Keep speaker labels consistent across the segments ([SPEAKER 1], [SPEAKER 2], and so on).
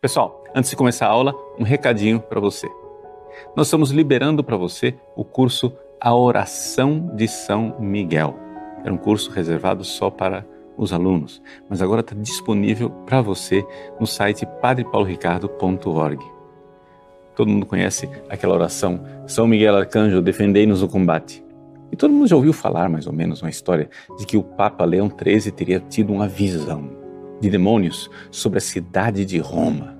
[SPEAKER 1] Pessoal, antes de começar a aula, um recadinho para você. Nós estamos liberando para você o curso A Oração de São Miguel. Era um curso reservado só para os alunos, mas agora está disponível para você no site padrepauloricardo.org. Todo mundo conhece aquela oração São Miguel Arcanjo, defendei-nos no combate. E todo mundo já ouviu falar, mais ou menos, uma história de que o Papa Leão XIII teria tido uma visão de demônios sobre a cidade de Roma.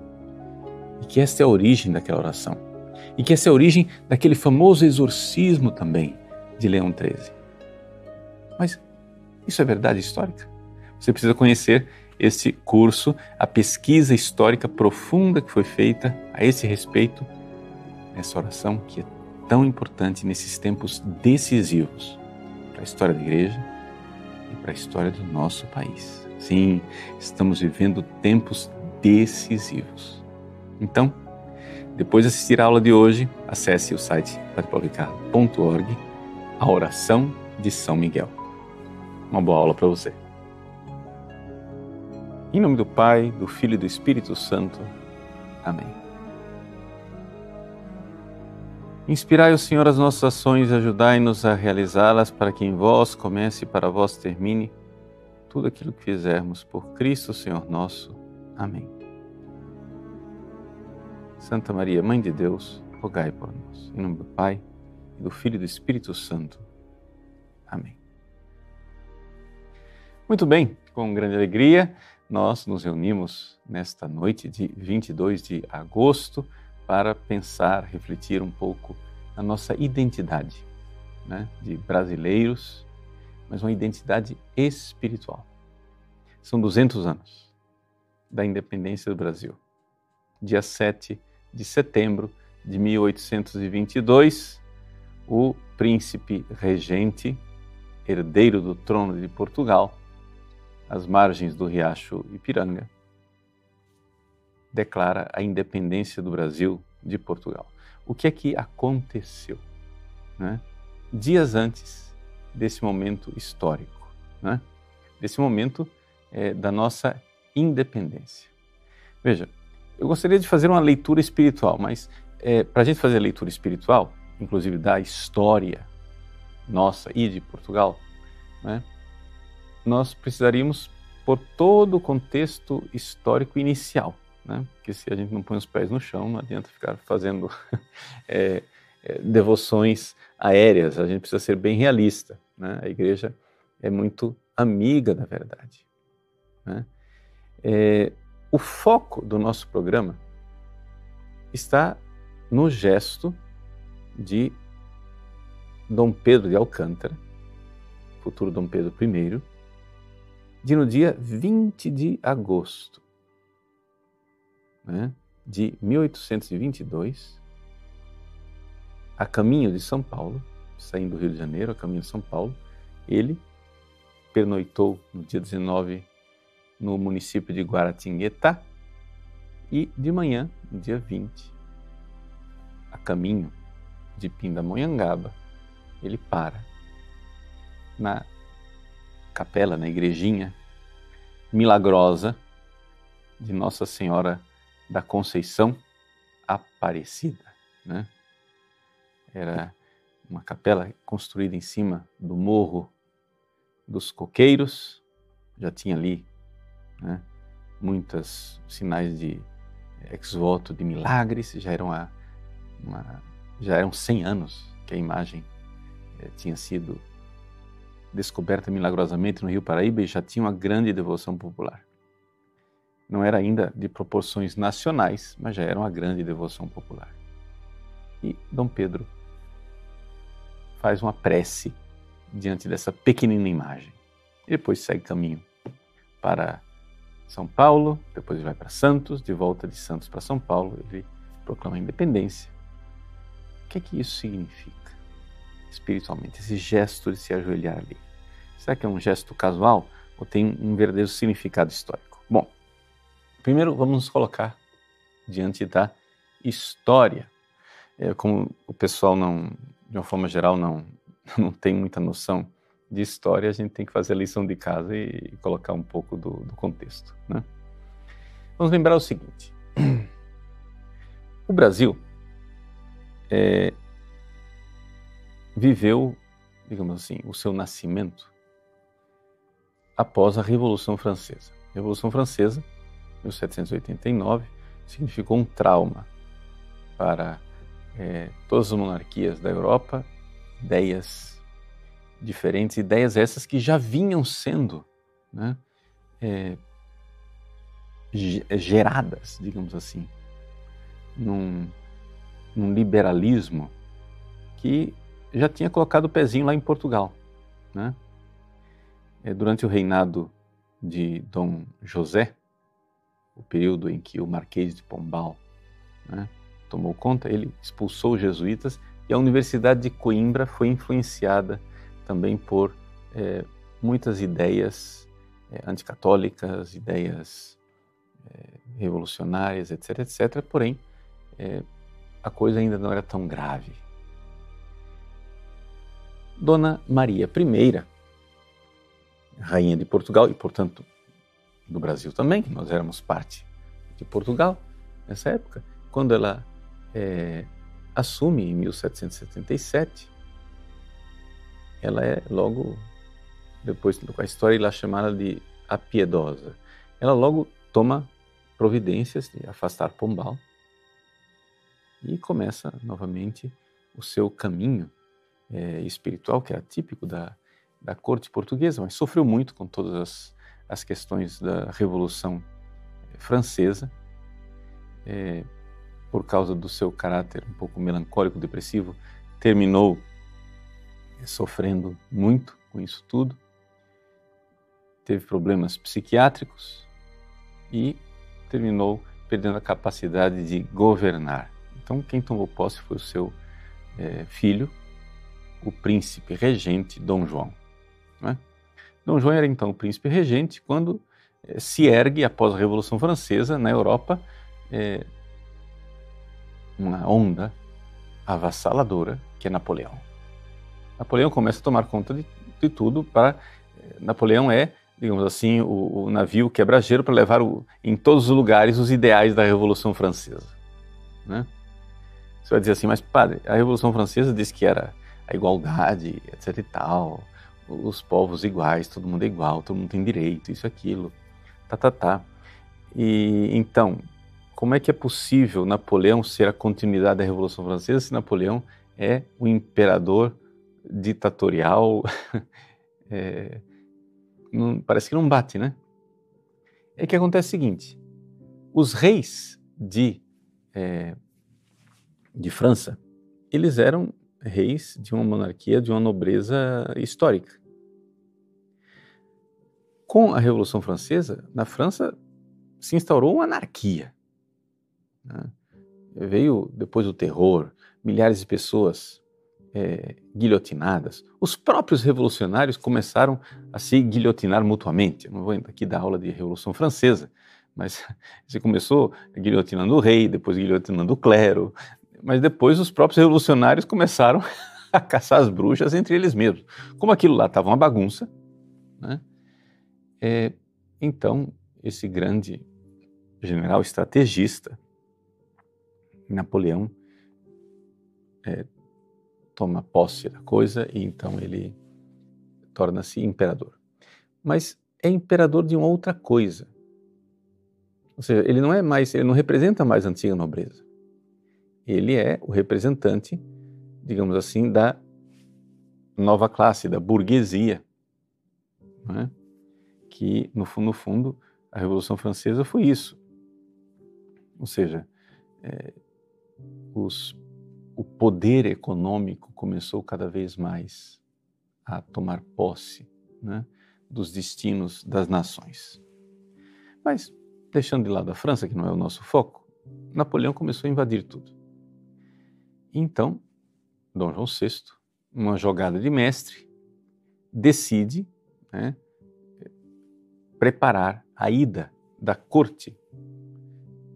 [SPEAKER 1] E que esta é a origem daquela oração. E que essa é a origem daquele famoso exorcismo também de Leão XIII. Mas isso é verdade histórica? Você precisa conhecer este curso, a pesquisa histórica profunda que foi feita a esse respeito, nessa oração que é tão importante nesses tempos decisivos para a história da igreja e para a história do nosso país. Sim, estamos vivendo tempos decisivos. Então, depois de assistir a aula de hoje, acesse o site padrepaulricardo.org, a oração de São Miguel. Uma boa aula para você. Em nome do Pai, do Filho e do Espírito Santo. Amém. Inspirai o Senhor as nossas ações e ajudai-nos a realizá-las para que em vós comece e para vós termine tudo aquilo que fizermos por Cristo, Senhor nosso. Amém. Santa Maria, Mãe de Deus, rogai por nós. Em nome do Pai, e do Filho e do Espírito Santo. Amém. Muito bem, com grande alegria, nós nos reunimos nesta noite de 22 de agosto para pensar, refletir um pouco na nossa identidade né, de brasileiros mas uma identidade espiritual. São 200 anos da independência do Brasil. Dia 7 de setembro de 1822, o príncipe regente, herdeiro do trono de Portugal, às margens do riacho Ipiranga, declara a independência do Brasil de Portugal. O que é que aconteceu? Né? Dias antes, desse momento histórico, né? desse momento é, da nossa independência. Veja, eu gostaria de fazer uma leitura espiritual, mas é, para a gente fazer a leitura espiritual, inclusive da história nossa e de Portugal, né, nós precisaríamos por todo o contexto histórico inicial, né? Porque se a gente não põe os pés no chão, não adianta ficar fazendo é, devoções aéreas, a gente precisa ser bem realista. Né? A igreja é muito amiga da verdade. Né? É, o foco do nosso programa está no gesto de Dom Pedro de Alcântara, futuro Dom Pedro I, de no dia 20 de agosto né, de 1822, a caminho de São Paulo, saindo do Rio de Janeiro, a caminho de São Paulo, ele pernoitou no dia 19 no município de Guaratinguetá e de manhã, no dia 20, a caminho de Pindamonhangaba, ele para na capela, na igrejinha milagrosa de Nossa Senhora da Conceição Aparecida, né? Era uma capela construída em cima do morro dos coqueiros, já tinha ali né, muitos sinais de ex-voto de milagres, já eram, uma, uma, já eram 100 anos que a imagem eh, tinha sido descoberta milagrosamente no Rio Paraíba e já tinha uma grande devoção popular. Não era ainda de proporções nacionais, mas já era uma grande devoção popular. E Dom Pedro faz uma prece diante dessa pequenina imagem. E depois segue caminho para São Paulo, depois vai para Santos, de volta de Santos para São Paulo, ele proclama a independência. O que é que isso significa espiritualmente, esse gesto de se ajoelhar ali? Será que é um gesto casual ou tem um verdadeiro significado histórico? Bom, primeiro vamos nos colocar diante da história. É, como o pessoal não de uma forma geral, não, não tem muita noção de história, a gente tem que fazer a lição de casa e colocar um pouco do, do contexto. Né? Vamos lembrar o seguinte: O Brasil é, viveu, digamos assim, o seu nascimento após a Revolução Francesa. A Revolução Francesa, 1789, significou um trauma para é, todas as monarquias da Europa, ideias diferentes, ideias essas que já vinham sendo né, é, geradas, digamos assim, num, num liberalismo que já tinha colocado o pezinho lá em Portugal. Né? É, durante o reinado de Dom José, o período em que o Marquês de Pombal né, tomou conta, ele expulsou os jesuítas e a Universidade de Coimbra foi influenciada também por é, muitas ideias é, anticatólicas, ideias é, revolucionárias, etc, etc. Porém, a coisa ainda não era tão grave. Dona Maria I, rainha de Portugal e, portanto, do Brasil também, nós éramos parte de Portugal nessa época, quando ela é, assume em 1777, ela é logo, depois com a história, é chamada de a piedosa. Ela logo toma providências de afastar Pombal e começa novamente o seu caminho é, espiritual, que era típico da, da corte portuguesa, mas sofreu muito com todas as, as questões da Revolução Francesa, é, por causa do seu caráter um pouco melancólico, depressivo, terminou é, sofrendo muito com isso tudo, teve problemas psiquiátricos e terminou perdendo a capacidade de governar. Então, quem tomou posse foi o seu é, filho, o príncipe regente Dom João. Né? Dom João era então o príncipe regente quando é, se ergue, após a Revolução Francesa, na Europa, é, uma onda avassaladora que é Napoleão. Napoleão começa a tomar conta de, de tudo para. É, Napoleão é, digamos assim, o, o navio quebra-gelo para levar o, em todos os lugares os ideais da Revolução Francesa. Né? Você vai dizer assim, mas padre, a Revolução Francesa disse que era a igualdade, etc e tal, os povos iguais, todo mundo é igual, todo mundo tem direito, isso, aquilo, tá, tá, tá. E então, como é que é possível Napoleão ser a continuidade da Revolução Francesa se Napoleão é o imperador ditatorial? é, não, parece que não bate, né? É que acontece o seguinte: os reis de é, de França, eles eram reis de uma monarquia, de uma nobreza histórica. Com a Revolução Francesa, na França se instaurou uma anarquia. Né? Veio depois do terror, milhares de pessoas é, guilhotinadas. Os próprios revolucionários começaram a se guilhotinar mutuamente. Eu não vou aqui dar aula de Revolução Francesa, mas você começou guilhotinando o rei, depois guilhotinando o clero, mas depois os próprios revolucionários começaram a caçar as bruxas entre eles mesmos. Como aquilo lá estava uma bagunça, né? É, então esse grande general estrategista, Napoleão, é, toma posse da coisa e então ele torna-se imperador. Mas é imperador de uma outra coisa. Ou seja, ele não é mais, ele não representa mais a antiga nobreza ele é o representante, digamos assim, da nova classe, da burguesia, né? que no fundo, no fundo, a Revolução Francesa foi isso. Ou seja, é, os, o poder econômico começou cada vez mais a tomar posse né, dos destinos das nações. Mas, deixando de lado a França, que não é o nosso foco, Napoleão começou a invadir tudo. Então, Dom João VI, uma jogada de mestre, decide né, preparar a ida da corte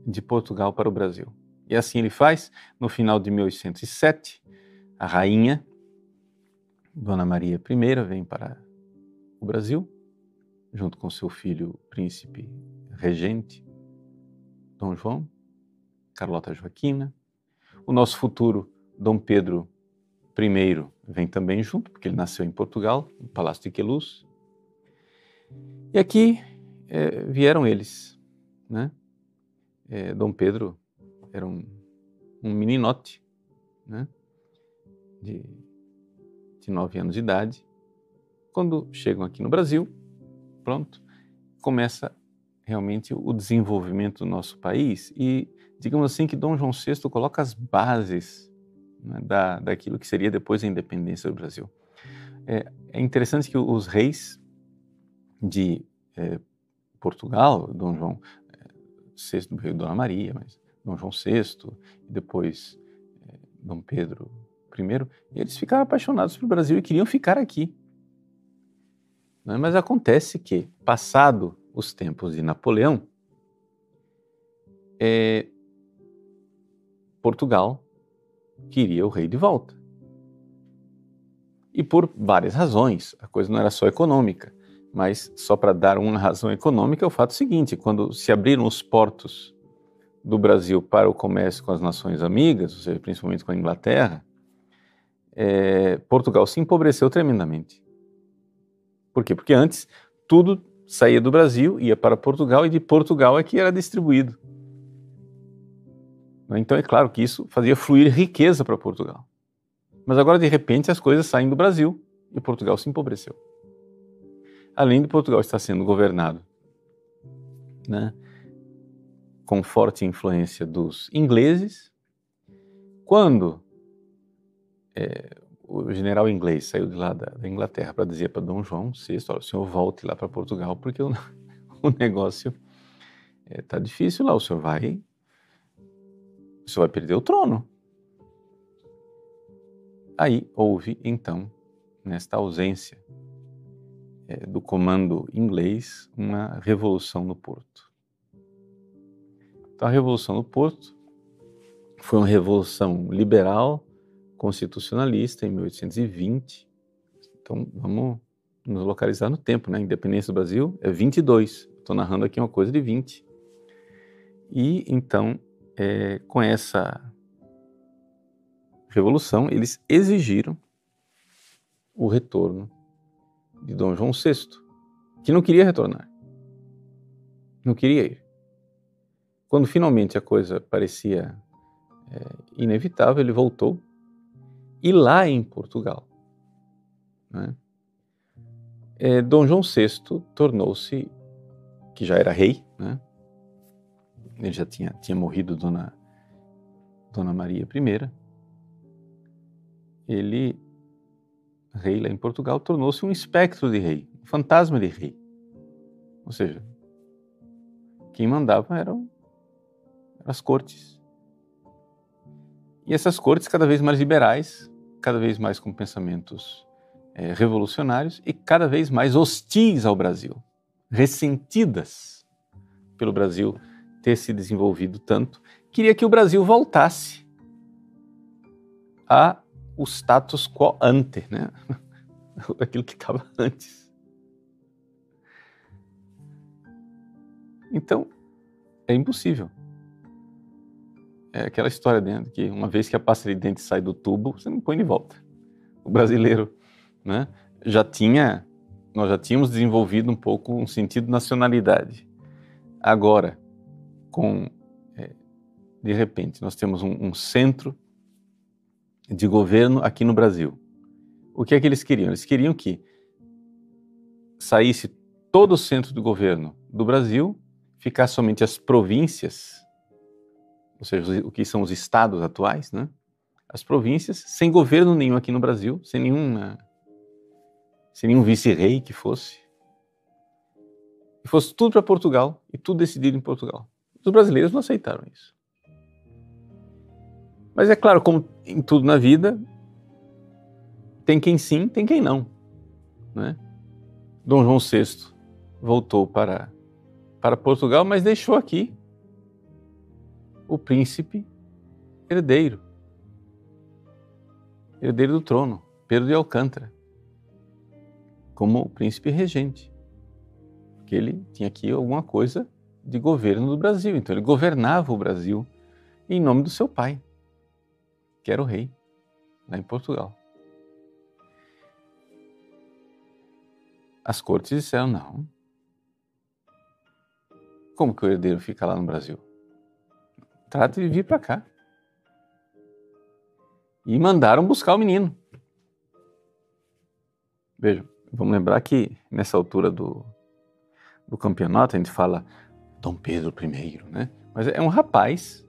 [SPEAKER 1] de Portugal para o Brasil. E assim ele faz, no final de 1807, a rainha, Dona Maria I, vem para o Brasil, junto com seu filho príncipe regente, Dom João, Carlota Joaquina, O nosso futuro Dom Pedro I vem também junto, porque ele nasceu em Portugal, no Palácio de Queluz. E aqui é, vieram eles, né? É, Dom Pedro era um, um meninote, né? De, de nove anos de idade. Quando chegam aqui no Brasil, pronto, começa realmente o desenvolvimento do nosso país e, digamos assim, que Dom João VI coloca as bases né, da, daquilo que seria depois a independência do Brasil. É, é interessante que os reis de é, Portugal, Dom João VI do Rei Dona Maria, mas Dom João VI e depois é, Dom Pedro I, eles ficaram apaixonados pelo Brasil e queriam ficar aqui. Né? Mas acontece que, passado os tempos de Napoleão, é, Portugal queria o rei de volta. E por várias razões, a coisa não era só econômica, mas só para dar uma razão econômica, é o fato seguinte: quando se abriram os portos do Brasil para o comércio com as nações amigas, ou seja, principalmente com a Inglaterra, é, Portugal se empobreceu tremendamente. Por quê? Porque antes tudo saía do Brasil, ia para Portugal e de Portugal é que era distribuído. Então é claro que isso fazia fluir riqueza para Portugal. Mas agora, de repente, as coisas saem do Brasil e Portugal se empobreceu. Além de Portugal estar sendo governado né, com forte influência dos ingleses, quando é, o general inglês saiu de lá da, da Inglaterra para dizer para Dom João VI, olha, o senhor volte lá para Portugal porque o, o negócio está é, difícil lá, o senhor vai o senhor vai perder o trono. Aí houve, então, nesta ausência é, do comando inglês, uma revolução no Porto. Então, a revolução no Porto foi uma revolução liberal, constitucionalista, em 1820. Então, vamos nos localizar no tempo, né? Independência do Brasil é 22. Estou narrando aqui uma coisa de 20. E, então, é, com essa revolução, eles exigiram o retorno de Dom João VI, que não queria retornar, não queria ir. Quando finalmente a coisa parecia é, inevitável, ele voltou e lá em Portugal, né, é, Dom João VI tornou-se, que já era rei, né, ele já tinha, tinha morrido Dona, Dona Maria I, ele, rei lá em Portugal, tornou-se um espectro de rei, um fantasma de rei. Ou seja, quem mandava eram as cortes. E essas cortes cada vez mais liberais, cada vez mais com pensamentos é, revolucionários e cada vez mais hostis ao Brasil, ressentidas pelo Brasil ter se desenvolvido tanto, queria que o Brasil voltasse a o status quo ante, né? aquilo que estava antes. Então, é impossível. É aquela história dentro que uma vez que a pasta de dente sai do tubo, você não põe de volta. O brasileiro, né, já tinha, nós já tínhamos desenvolvido um pouco um sentido de nacionalidade. Agora, com, é, de repente, nós temos um, um centro de governo aqui no Brasil. O que é que eles queriam? Eles queriam que saísse todo o centro do governo do Brasil, ficasse somente as províncias, ou seja, o que são os estados atuais, né? As províncias, sem governo nenhum aqui no Brasil, sem nenhuma, sem nenhum vice-rei que fosse, e fosse tudo para Portugal e tudo decidido em Portugal. Os brasileiros não aceitaram isso. Mas é claro, como em tudo na vida, tem quem sim, tem quem não. Né? Dom João VI voltou para, para Portugal, mas deixou aqui o príncipe herdeiro, herdeiro do trono, Pedro de Alcântara, como o príncipe regente. Porque ele tinha aqui alguma coisa de governo do Brasil. Então ele governava o Brasil em nome do seu pai. que era o rei lá em Portugal. As cortes disseram: não. Como que o herdeiro fica lá no Brasil? Trata de vir para cá. E mandaram buscar o menino. Vejam, vamos lembrar que nessa altura do, do campeonato a gente fala Dom Pedro I, né? Mas é um rapaz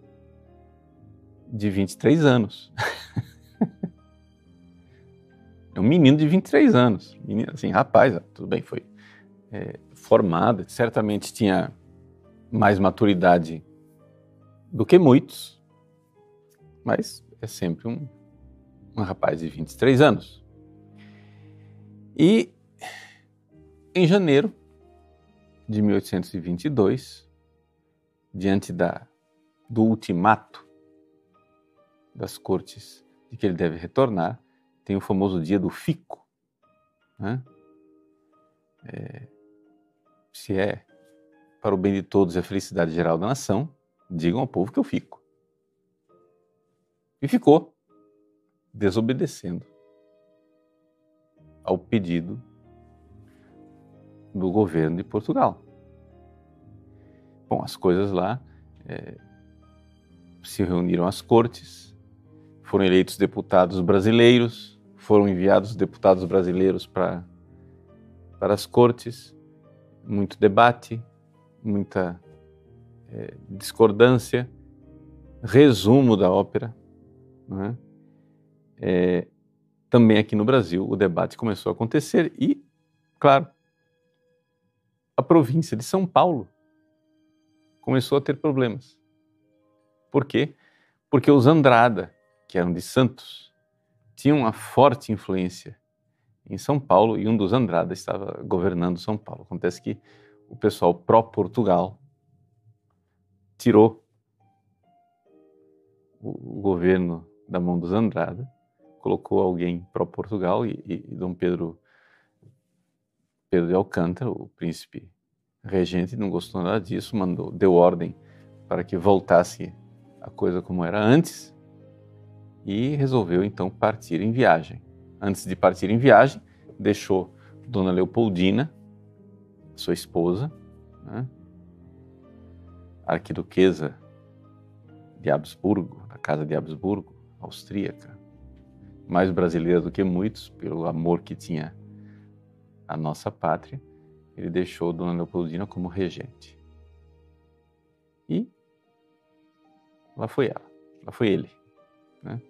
[SPEAKER 1] de 23 anos. é um menino de 23 anos. Menino, assim, rapaz, tudo bem, foi é, formado, certamente tinha mais maturidade do que muitos, mas é sempre um, um rapaz de 23 anos. E em janeiro de 1822, diante da, do ultimato das cortes de que ele deve retornar, tem o famoso dia do fico. Né? É, se é para o bem de todos e a felicidade geral da nação, digam ao povo que eu fico. E ficou, desobedecendo ao pedido do governo de Portugal. Bom, as coisas lá é, se reuniram às cortes, foram eleitos deputados brasileiros, foram enviados deputados brasileiros para, para as cortes, muito debate, muita é, discordância, resumo da ópera. É? É, também aqui no Brasil o debate começou a acontecer e, claro, a província de São Paulo começou a ter problemas. Por quê? Porque os Andrada, que eram de Santos, tinham uma forte influência em São Paulo e um dos Andrada estava governando São Paulo. Acontece que o pessoal pró-Portugal tirou o governo da mão dos Andrada, colocou alguém pró-Portugal e, e, e Dom Pedro Pedro de Alcântara, o príncipe regente, não gostou nada disso, mandou, deu ordem para que voltasse a coisa como era antes e resolveu então partir em viagem. Antes de partir em viagem, deixou Dona Leopoldina, sua esposa, né, arquiduquesa de Habsburgo, da casa de Habsburgo, austríaca, mais brasileira do que muitos, pelo amor que tinha a nossa pátria, ele deixou Dona Leopoldina como regente. E lá foi ela, lá foi ele. Né?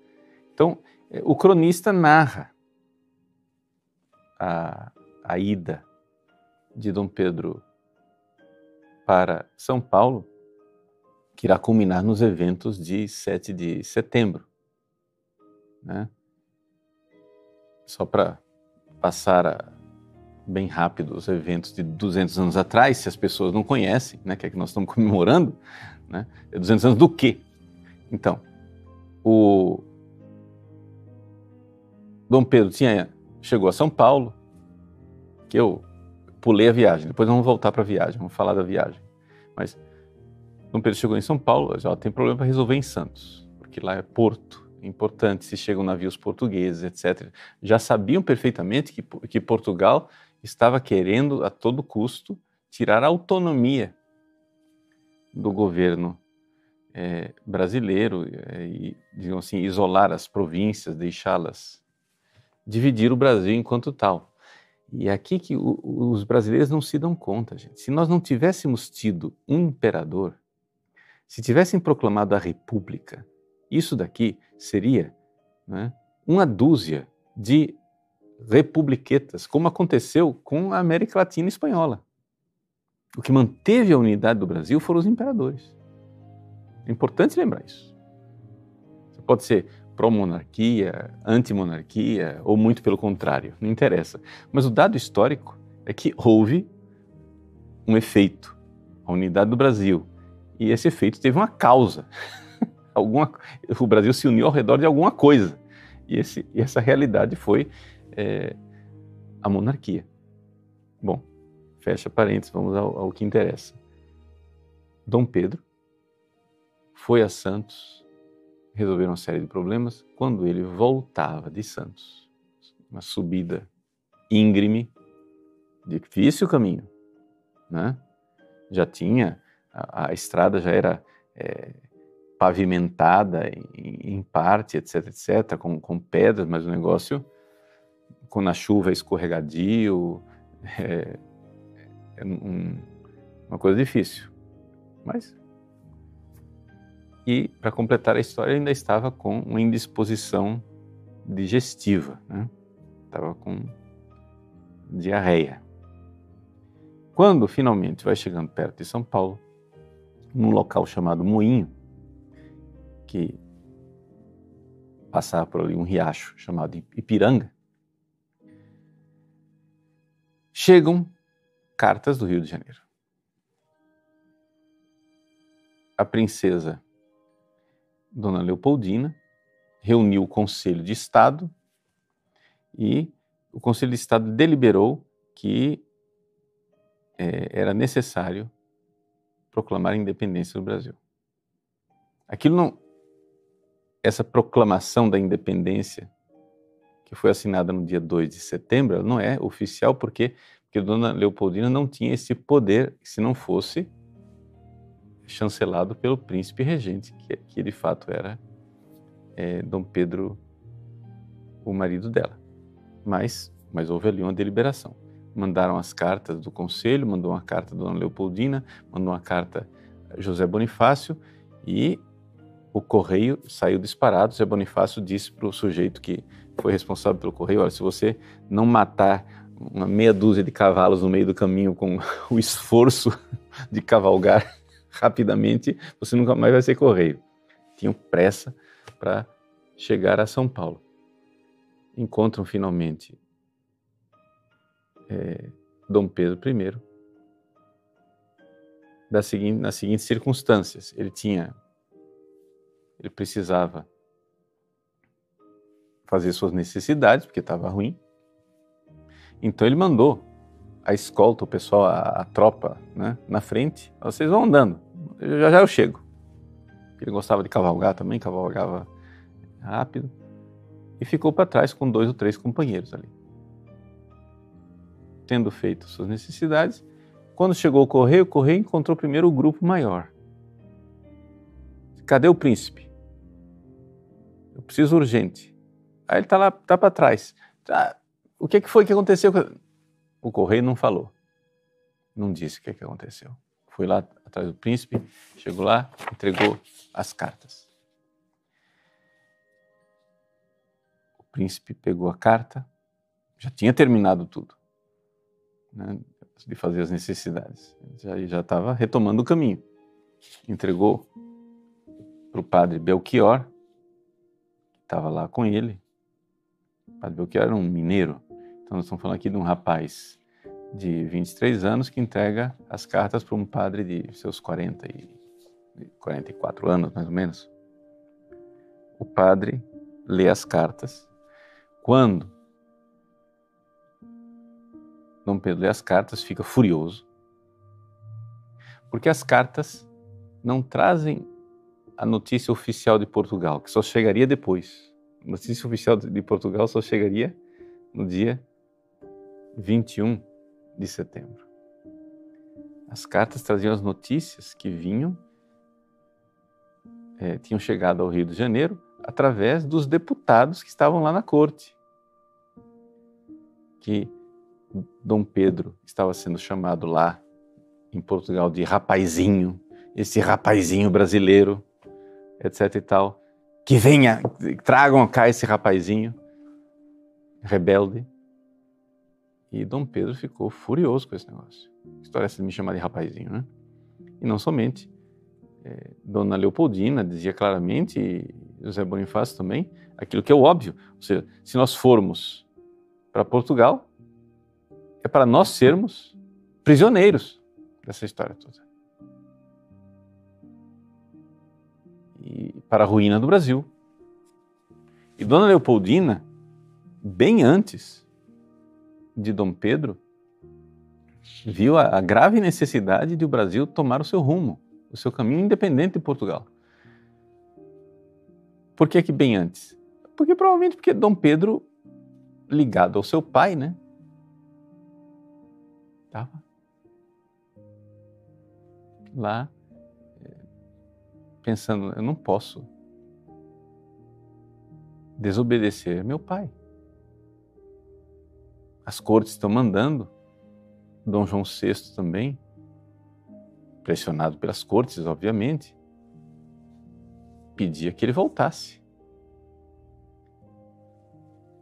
[SPEAKER 1] Então, é, o cronista narra a, a ida de Dom Pedro para São Paulo, que irá culminar nos eventos de 7 de setembro. Né? Só para passar a, bem rápido os eventos de 200 anos atrás, se as pessoas não conhecem, né, que é que nós estamos comemorando, né, é 200 anos do quê? Então, o Dom Pedro tinha, chegou a São Paulo, que eu pulei a viagem, depois vamos voltar para a viagem, vamos falar da viagem. Mas Dom Pedro chegou em São Paulo, já tem problema para resolver em Santos, porque lá é porto, é importante se chegam navios portugueses, etc. Já sabiam perfeitamente que, que Portugal estava querendo a todo custo tirar a autonomia do governo é, brasileiro é, e, digamos assim, isolar as províncias, deixá-las, dividir o Brasil enquanto tal. E é aqui que o, os brasileiros não se dão conta, gente. Se nós não tivéssemos tido um imperador, se tivessem proclamado a república, isso daqui seria né, uma dúzia de republiquetas, como aconteceu com a América Latina e Espanhola. O que manteve a unidade do Brasil foram os imperadores. É importante lembrar isso. Você pode ser pró-monarquia, anti-monarquia ou muito pelo contrário, não interessa. Mas o dado histórico é que houve um efeito, a unidade do Brasil. E esse efeito teve uma causa. alguma, o Brasil se uniu ao redor de alguma coisa. E, esse, e essa realidade foi é, a monarquia. Bom, fecha parênteses, vamos ao, ao que interessa. Dom Pedro foi a Santos resolver uma série de problemas quando ele voltava de Santos. Uma subida íngreme, difícil caminho, né? Já tinha, a, a estrada já era é, pavimentada em, em, parte, etc, etc, com, com pedras, mas o negócio, quando a chuva é escorregadio, é, é um, uma coisa difícil. Mas e, para completar a história, ainda estava com uma indisposição digestiva, né? estava com diarreia. Quando finalmente vai chegando perto de São Paulo, num local chamado Moinho, que passava por ali um riacho chamado Ipiranga, chegam cartas do Rio de Janeiro. A princesa Dona Leopoldina reuniu o Conselho de Estado e o Conselho de Estado deliberou que é, era necessário proclamar a independência do Brasil. Aquilo não, essa proclamação da independência que foi assinada no dia 2 de setembro, não é oficial porque porque Dona Leopoldina não tinha esse poder se não fosse chancelado pelo príncipe regente, que, que de fato era é, Dom Pedro, o marido dela. Mas, mas houve ali uma deliberação. Mandaram as cartas do conselho, mandou uma carta a Dona Leopoldina, mandou uma carta José Bonifácio e o correio saiu disparado. José Bonifácio disse para o sujeito que foi responsável pelo correio: olha, se você não matar uma meia dúzia de cavalos no meio do caminho com o esforço de cavalgar rapidamente, você nunca mais vai ser correio. Tinham pressa para chegar a São Paulo. Encontram finalmente é, Dom Pedro I da seguinte, nas seguintes circunstâncias. Ele tinha, ele precisava fazer suas necessidades, porque estava ruim. Então ele mandou a escolta, o pessoal, a, a tropa, né, na frente. Vocês vão andando já já eu chego. Ele gostava de cavalgar também, cavalgava rápido. E ficou para trás com dois ou três companheiros ali. Tendo feito suas necessidades, quando chegou o correio, o correio encontrou primeiro o grupo maior. Cadê o príncipe? Eu preciso urgente. Aí ele está lá, tá para trás. Ah, o que, que foi que aconteceu? O correio não falou. Não disse o que, que aconteceu foi lá atrás do príncipe, chegou lá, entregou as cartas. O príncipe pegou a carta, já tinha terminado tudo, né, de fazer as necessidades, já já estava retomando o caminho. Entregou para o padre Belchior, que estava lá com ele. O padre Belchior era um mineiro, então nós estamos falando aqui de um rapaz de 23 anos que entrega as cartas para um padre de seus 40 e 44 anos, mais ou menos. O padre lê as cartas. Quando Dom Pedro lê as cartas, fica furioso, porque as cartas não trazem a notícia oficial de Portugal, que só chegaria depois. A notícia oficial de Portugal só chegaria no dia 21 de setembro. As cartas traziam as notícias que vinham, é, tinham chegado ao Rio de Janeiro através dos deputados que estavam lá na corte. Que Dom Pedro estava sendo chamado lá em Portugal de rapazinho, esse rapazinho brasileiro, etc e tal. Que venha, tragam cá esse rapazinho rebelde. E Dom Pedro ficou furioso com esse negócio. História essa de me chamar de rapazinho, né? E não somente. É, Dona Leopoldina dizia claramente, e José Bonifácio também, aquilo que é óbvio. Ou seja, se nós formos para Portugal, é para nós sermos prisioneiros dessa história toda. E para a ruína do Brasil. E Dona Leopoldina, bem antes de Dom Pedro viu a, a grave necessidade de o Brasil tomar o seu rumo, o seu caminho independente de Portugal. Por que, que bem antes? Porque provavelmente porque Dom Pedro, ligado ao seu pai, né? Estava lá eh, pensando, eu não posso desobedecer meu pai. As cortes estão mandando, Dom João VI também, pressionado pelas cortes, obviamente, pedia que ele voltasse.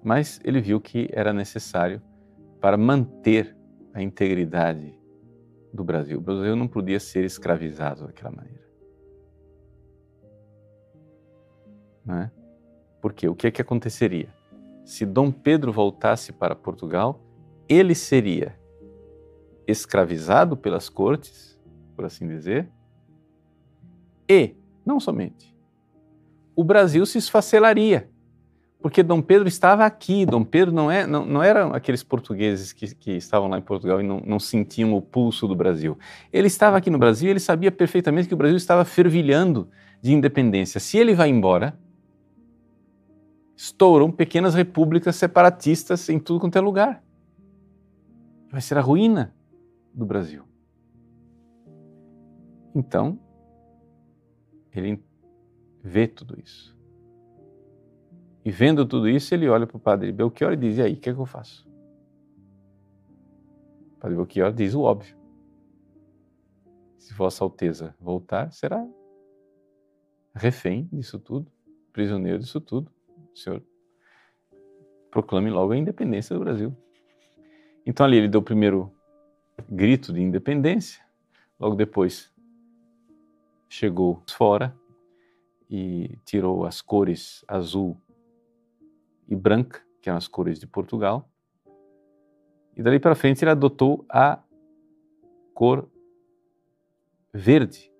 [SPEAKER 1] Mas ele viu que era necessário para manter a integridade do Brasil. O Brasil não podia ser escravizado daquela maneira. Não é? Porque o que, é que aconteceria? Se Dom Pedro voltasse para Portugal, ele seria escravizado pelas cortes, por assim dizer, e, não somente, o Brasil se esfacelaria, porque Dom Pedro estava aqui. Dom Pedro não, é, não, não eram aqueles portugueses que, que estavam lá em Portugal e não, não sentiam o pulso do Brasil. Ele estava aqui no Brasil e ele sabia perfeitamente que o Brasil estava fervilhando de independência. Se ele vai embora, estouram pequenas repúblicas separatistas em tudo quanto é lugar. Vai ser a ruína do Brasil. Então, ele vê tudo isso. E vendo tudo isso, ele olha para o padre Belchior e diz: E aí, o que, é que eu faço? O padre Belchior diz o óbvio. Se Vossa Alteza voltar, será refém disso tudo, prisioneiro disso tudo. O senhor proclame logo a independência do Brasil. Então ali ele deu o primeiro grito de independência, logo depois chegou fora e tirou as cores azul e branca, que eram as cores de Portugal. E dali para frente ele adotou a cor verde.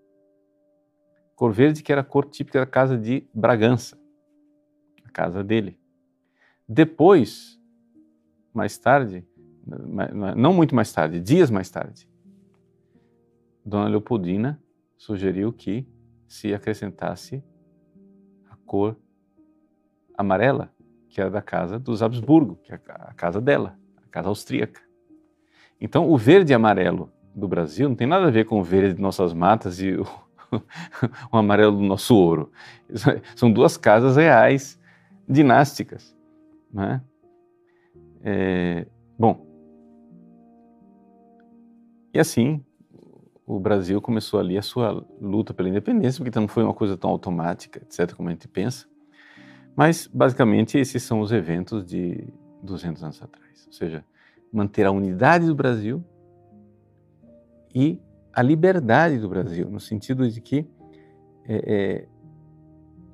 [SPEAKER 1] Cor verde que era a cor típica da casa de Bragança, a casa dele. Depois, mais tarde, não muito mais tarde, dias mais tarde, Dona Leopoldina sugeriu que se acrescentasse cor amarela, que era da casa dos Habsburgo, que é a casa dela, a casa austríaca. Então, o verde e amarelo do Brasil não tem nada a ver com o verde de nossas matas e o, o amarelo do nosso ouro. São duas casas reais, dinásticas. Né? É, bom, e assim, o Brasil começou ali a sua luta pela independência, porque não foi uma coisa tão automática, etc., como a gente pensa. Mas, basicamente, esses são os eventos de 200 anos atrás. Ou seja, manter a unidade do Brasil e a liberdade do Brasil, no sentido de que é, é,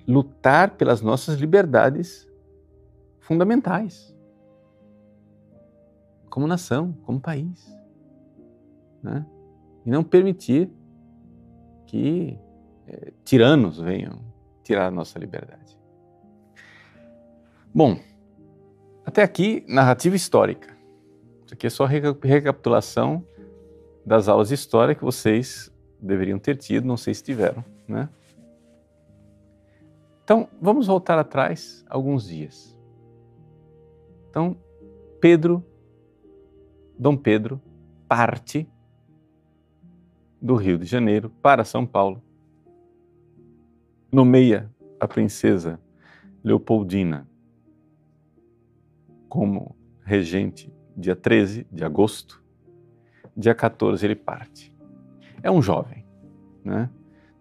[SPEAKER 1] lutar pelas nossas liberdades fundamentais, como nação, como país. Né? e não permitir que é, tiranos venham tirar a nossa liberdade. Bom, até aqui, narrativa histórica. Isso aqui é só recapitulação das aulas de história que vocês deveriam ter tido, não sei se tiveram, né? Então, vamos voltar atrás alguns dias. Então, Pedro, Dom Pedro, parte do Rio de Janeiro para São Paulo. Nomeia a princesa Leopoldina como regente dia 13 de agosto. Dia 14 ele parte. É um jovem, né?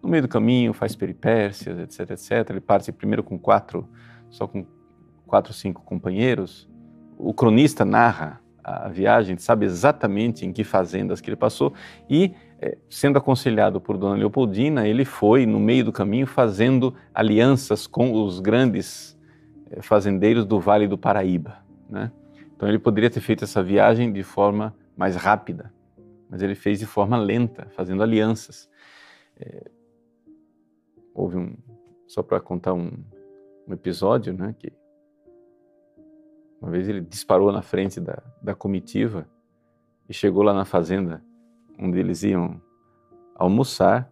[SPEAKER 1] No meio do caminho faz peripécias, etc, etc. Ele parte primeiro com quatro, só com quatro, cinco companheiros. O cronista narra a viagem, sabe exatamente em que fazendas que ele passou e é, sendo aconselhado por Dona Leopoldina, ele foi, no meio do caminho, fazendo alianças com os grandes é, fazendeiros do Vale do Paraíba. Né? Então ele poderia ter feito essa viagem de forma mais rápida, mas ele fez de forma lenta, fazendo alianças. É, houve um, só para contar um, um, episódio, né, que uma vez ele disparou na frente da, da comitiva e chegou lá na fazenda onde eles iam almoçar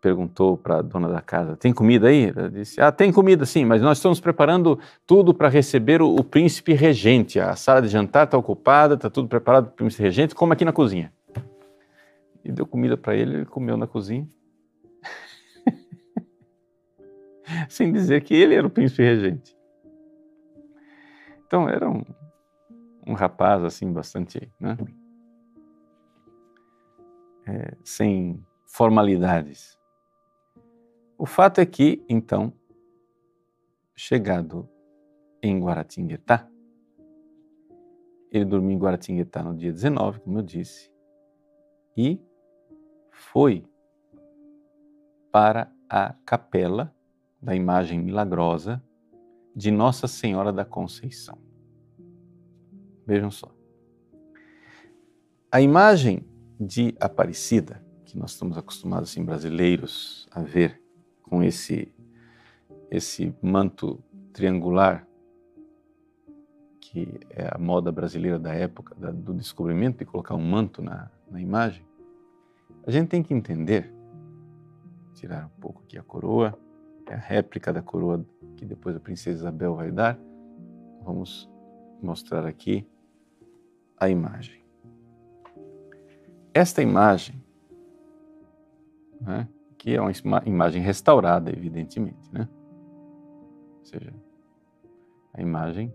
[SPEAKER 1] perguntou para a dona da casa: Tem comida aí? Ela disse: Ah, tem comida sim, mas nós estamos preparando tudo para receber o, o, príncipe regente. A sala de jantar está ocupada, está tudo preparado para o príncipe regente, como aqui na cozinha. E deu comida para ele, ele comeu na cozinha. Sem dizer que ele era o príncipe regente. Então era um, um rapaz assim, bastante. Né? É, sem formalidades. O fato é que, então, chegado em Guaratinguetá, ele dormiu em Guaratinguetá no dia 19, como eu disse, e foi para a capela da imagem milagrosa de Nossa Senhora da Conceição. Vejam só. A imagem de Aparecida, que nós estamos acostumados, assim, brasileiros, a ver com esse, esse manto triangular, que é a moda brasileira da época, da, do descobrimento de colocar um manto na, na imagem, a gente tem que entender, tirar um pouco aqui a coroa, é a réplica da coroa que depois a princesa Isabel vai dar. Vamos mostrar aqui a imagem. Esta imagem né, que é uma imagem restaurada, evidentemente, né? Ou seja, a imagem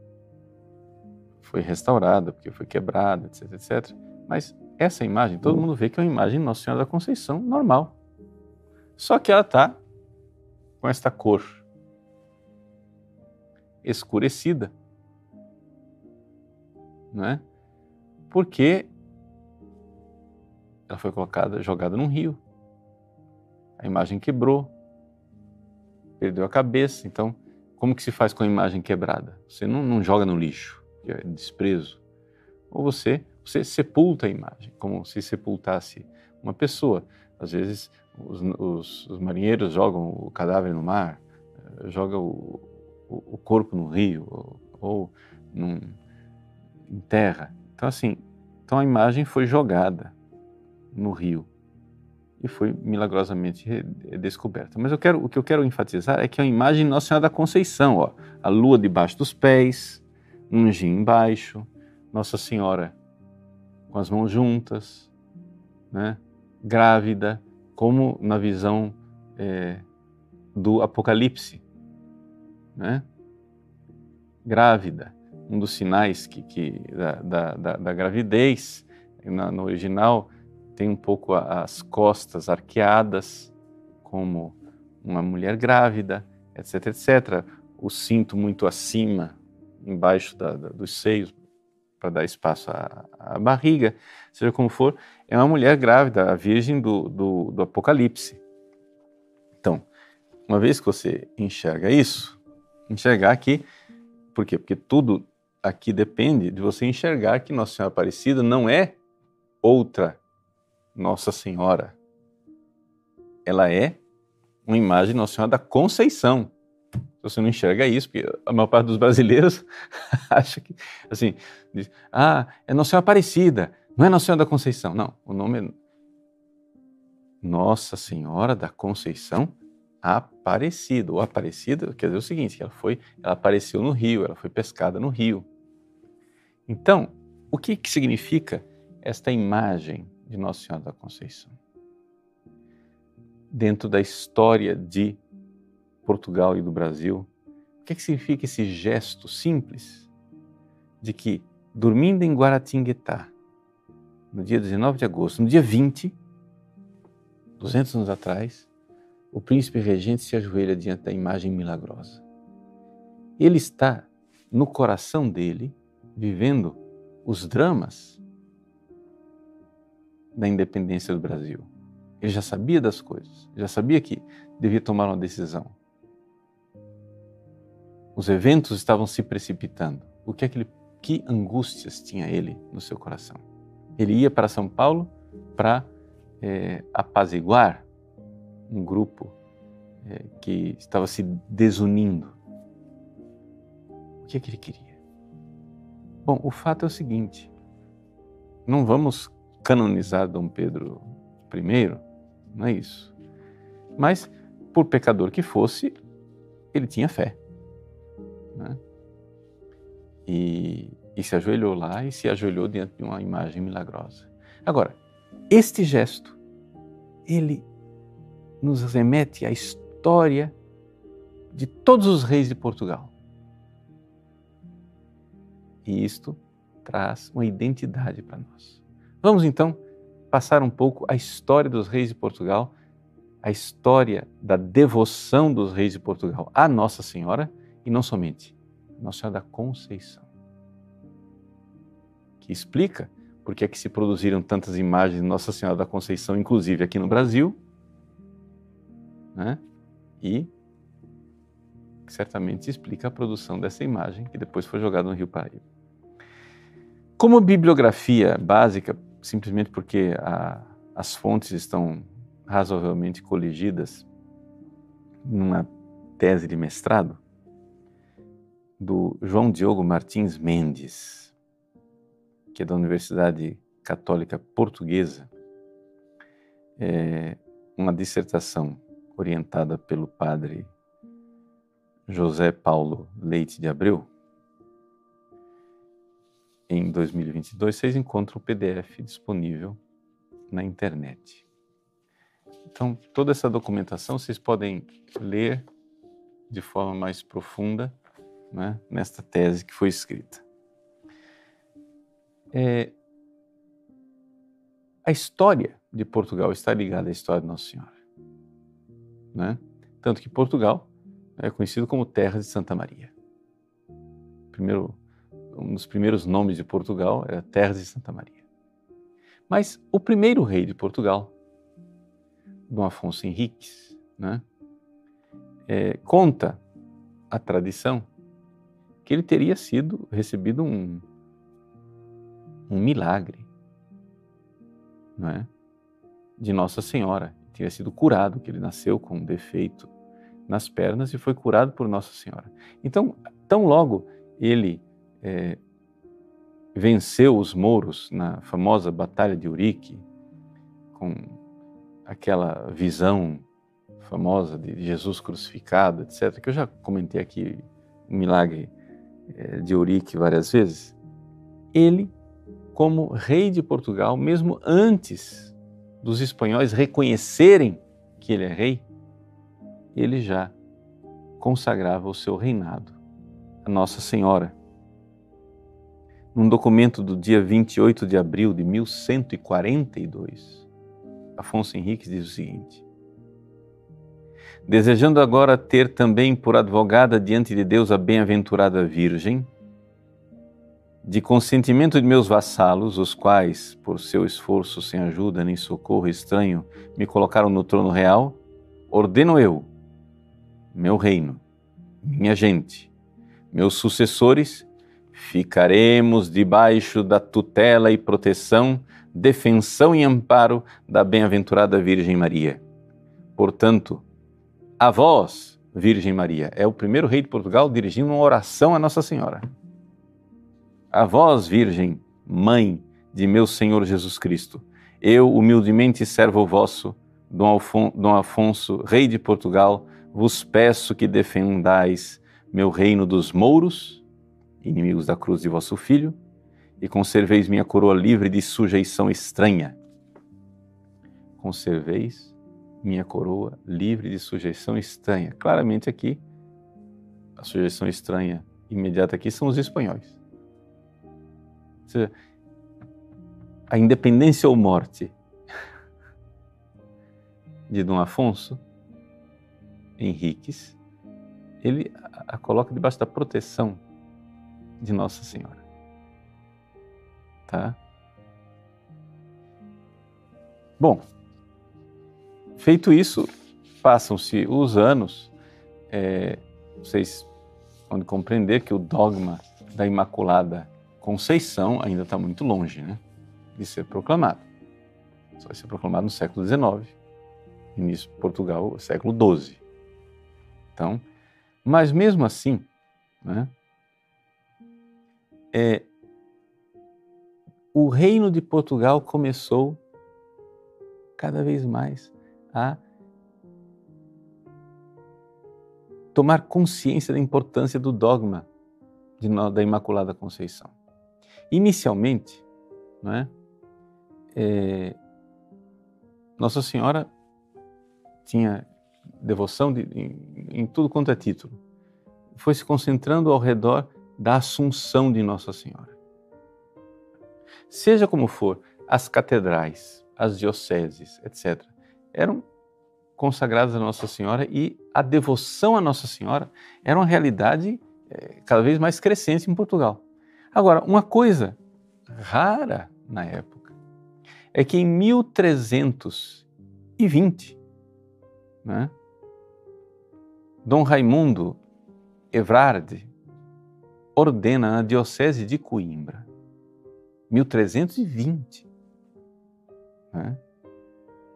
[SPEAKER 1] foi restaurada porque foi quebrada, etc, etc. Mas essa imagem, todo mundo vê que é uma imagem Nossa Senhora da Conceição normal. Só que ela está com esta cor escurecida, não é? Porque ela foi colocada, jogada num rio a imagem quebrou, perdeu a cabeça. Então, como que se faz com a imagem quebrada? Você não, não joga no lixo, que é desprezo. Ou você, você sepulta a imagem, como se sepultasse uma pessoa. Às vezes, os, os, os marinheiros jogam o cadáver no mar, eh, jogam o, o, o corpo no rio ou, ou num, em terra. Então, assim, então a imagem foi jogada no rio e foi milagrosamente descoberta. Mas eu quero, o que eu quero enfatizar é que é a imagem de Nossa Senhora da Conceição, ó, a lua debaixo dos pés, um anjinho embaixo, Nossa Senhora com as mãos juntas, né, grávida, como na visão é, do Apocalipse, né? grávida, um dos sinais que, que da, da, da, gravidez, na, no original tem um pouco as costas arqueadas, como uma mulher grávida, etc, etc. O cinto muito acima, embaixo da, da, dos seios, para dar espaço à, à, barriga, seja como for, é uma mulher grávida, a virgem do, do, do Apocalipse. Então, uma vez que você enxerga isso, enxergar aqui, por quê? Porque tudo aqui depende de você enxergar que Nossa Senhora Aparecida não é outra nossa Senhora. Ela é uma imagem de Nossa Senhora da Conceição. Você não enxerga isso, porque a maior parte dos brasileiros acha que, assim, diz, ah, é Nossa Senhora Aparecida, não é Nossa Senhora da Conceição. Não, o nome é Nossa Senhora da Conceição Aparecida. Ou Aparecida quer dizer o seguinte, ela foi, ela apareceu no rio, ela foi pescada no rio. Então, o que, que significa esta imagem de Nossa Senhora da Conceição. Dentro da história de Portugal e do Brasil, o que, é que significa esse gesto simples de que, dormindo em Guaratinguetá, no dia 19 de agosto, no dia 20, 200 anos atrás, o príncipe regente se ajoelha diante da imagem milagrosa. Ele está no coração dele, vivendo os dramas da independência do Brasil. Ele já sabia das coisas, já sabia que devia tomar uma decisão. Os eventos estavam se precipitando. O que é que, ele, que angústias tinha ele no seu coração? Ele ia para São Paulo para é, apaziguar um grupo é, que estava se desunindo. O que é que ele queria? Bom, o fato é o seguinte: não vamos canonizar Dom Pedro I, não é isso. Mas, por pecador que fosse, ele tinha fé. Né? E, e se ajoelhou lá e se ajoelhou diante de uma imagem milagrosa. Agora, este gesto, ele nos remete à história de todos os reis de Portugal. E isto traz uma identidade para nós. Vamos então passar um pouco a história dos reis de Portugal, a história da devoção dos reis de Portugal à Nossa Senhora e não somente, Nossa Senhora da Conceição. Que explica por que é que se produziram tantas imagens de Nossa Senhora da Conceição, inclusive aqui no Brasil, né? e certamente explica a produção dessa imagem que depois foi jogada no Rio Paraíba. Como bibliografia básica, simplesmente porque a, as fontes estão razoavelmente coligidas numa tese de mestrado do João Diogo Martins Mendes, que é da Universidade Católica Portuguesa, é uma dissertação orientada pelo padre José Paulo Leite de Abreu, em 2022, vocês encontram o PDF disponível na internet. Então, toda essa documentação vocês podem ler de forma mais profunda né, nesta tese que foi escrita. É, a história de Portugal está ligada à história de Nossa Senhora. Né? Tanto que Portugal é conhecido como Terra de Santa Maria. Primeiro um dos primeiros nomes de Portugal era Terras de Santa Maria. Mas o primeiro rei de Portugal, Dom Afonso Henriques, né, é, conta a tradição que ele teria sido recebido um, um milagre, não é? De Nossa Senhora, teria sido curado, que ele nasceu com um defeito nas pernas e foi curado por Nossa Senhora. Então, tão logo ele é, venceu os mouros na famosa Batalha de Urique, com aquela visão famosa de Jesus crucificado, etc., que eu já comentei aqui, o milagre é, de Urique várias vezes, ele, como rei de Portugal, mesmo antes dos espanhóis reconhecerem que ele é rei, ele já consagrava o seu reinado a Nossa Senhora num documento do dia 28 de abril de 1142, Afonso Henriques diz o seguinte: Desejando agora ter também por advogada diante de Deus a bem-aventurada Virgem, de consentimento de meus vassalos, os quais, por seu esforço sem ajuda nem socorro estranho, me colocaram no trono real, ordeno eu, meu reino, minha gente, meus sucessores, ficaremos debaixo da tutela e proteção, defensão e amparo da bem-aventurada Virgem Maria. Portanto, a vós, Virgem Maria, é o primeiro rei de Portugal dirigindo uma oração a Nossa Senhora. A vós, Virgem, Mãe de meu Senhor Jesus Cristo, eu, humildemente servo vosso, Dom, Dom Afonso, rei de Portugal, vos peço que defendais meu reino dos mouros inimigos da cruz de vosso Filho, e conserveis minha coroa livre de sujeição estranha. Conserveis minha coroa livre de sujeição estranha. Claramente aqui, a sujeição estranha imediata aqui são os espanhóis. Ou seja, a independência ou morte de Dom Afonso Henriques, ele a coloca debaixo da proteção de Nossa Senhora. Tá? Bom, feito isso, passam-se os anos, é, vocês vão compreender que o dogma da Imaculada Conceição ainda está muito longe né, de ser proclamado. Só vai ser proclamado no século XIX, início de Portugal, século XII. Então, mas mesmo assim, né, é, o reino de Portugal começou cada vez mais a tomar consciência da importância do dogma de, da Imaculada Conceição. Inicialmente, não é, é Nossa Senhora tinha devoção de, em, em tudo quanto é título. Foi se concentrando ao redor da Assunção de Nossa Senhora. Seja como for, as catedrais, as dioceses, etc., eram consagradas a Nossa Senhora e a devoção a Nossa Senhora era uma realidade é, cada vez mais crescente em Portugal. Agora, uma coisa rara na época é que em 1320, né, Dom Raimundo Evrard ordena na Diocese de Coimbra, 1320, né,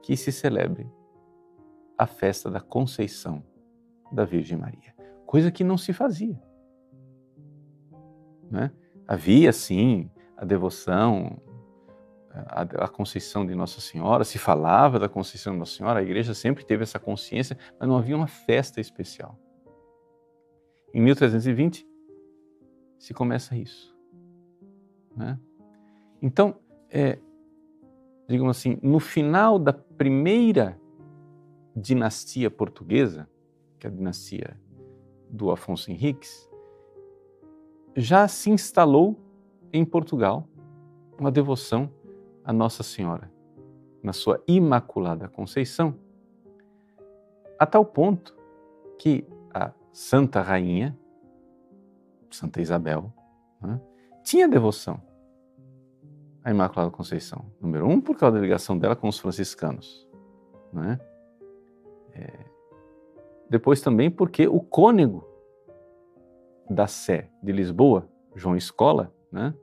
[SPEAKER 1] que se celebre a festa da Conceição da Virgem Maria, coisa que não se fazia. Né? Havia, sim, a devoção, a, Conceição de Nossa Senhora, se falava da Conceição de Nossa Senhora, a igreja sempre teve essa consciência, mas não havia uma festa especial. Em 1320 se começa isso. Né? Então, é, digamos assim, no final da primeira dinastia portuguesa, que é a dinastia do Afonso Henriques, já se instalou em Portugal uma devoção a Nossa Senhora, na sua Imaculada Conceição, a tal ponto que a Santa Rainha, Santa Isabel, né, tinha devoção à Imaculada Conceição. Número um, por causa da ligação dela com os franciscanos. Né? É, depois também porque o cônego da Sé de Lisboa, João Escola, né,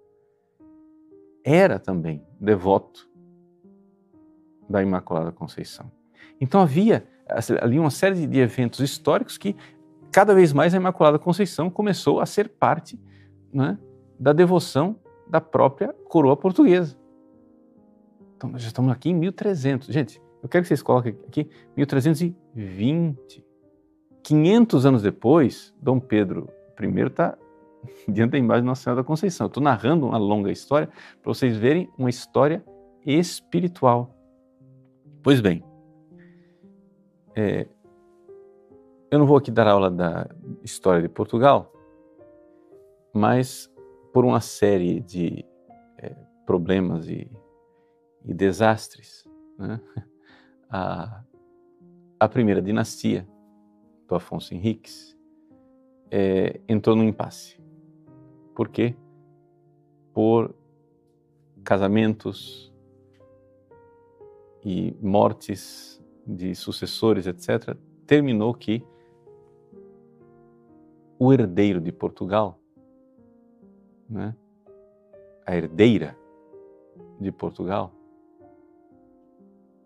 [SPEAKER 1] era também devoto da Imaculada Conceição. Então havia ali uma série de eventos históricos que cada vez mais a Imaculada Conceição começou a ser parte né, da devoção da própria coroa portuguesa. Então, nós já estamos aqui em 1300. Gente, eu quero que vocês coloquem aqui 1320. 500 anos depois, Dom Pedro I está diante da imagem de Nossa Senhora da Conceição. Estou narrando uma longa história para vocês verem uma história espiritual. Pois bem, é, eu não vou aqui dar aula da história de Portugal, mas por uma série de é, problemas e, e desastres, né? a, a primeira dinastia do Afonso Henriques é, entrou no impasse. Por quê? Por casamentos e mortes de sucessores, etc., terminou que o herdeiro de Portugal, né, a herdeira de Portugal,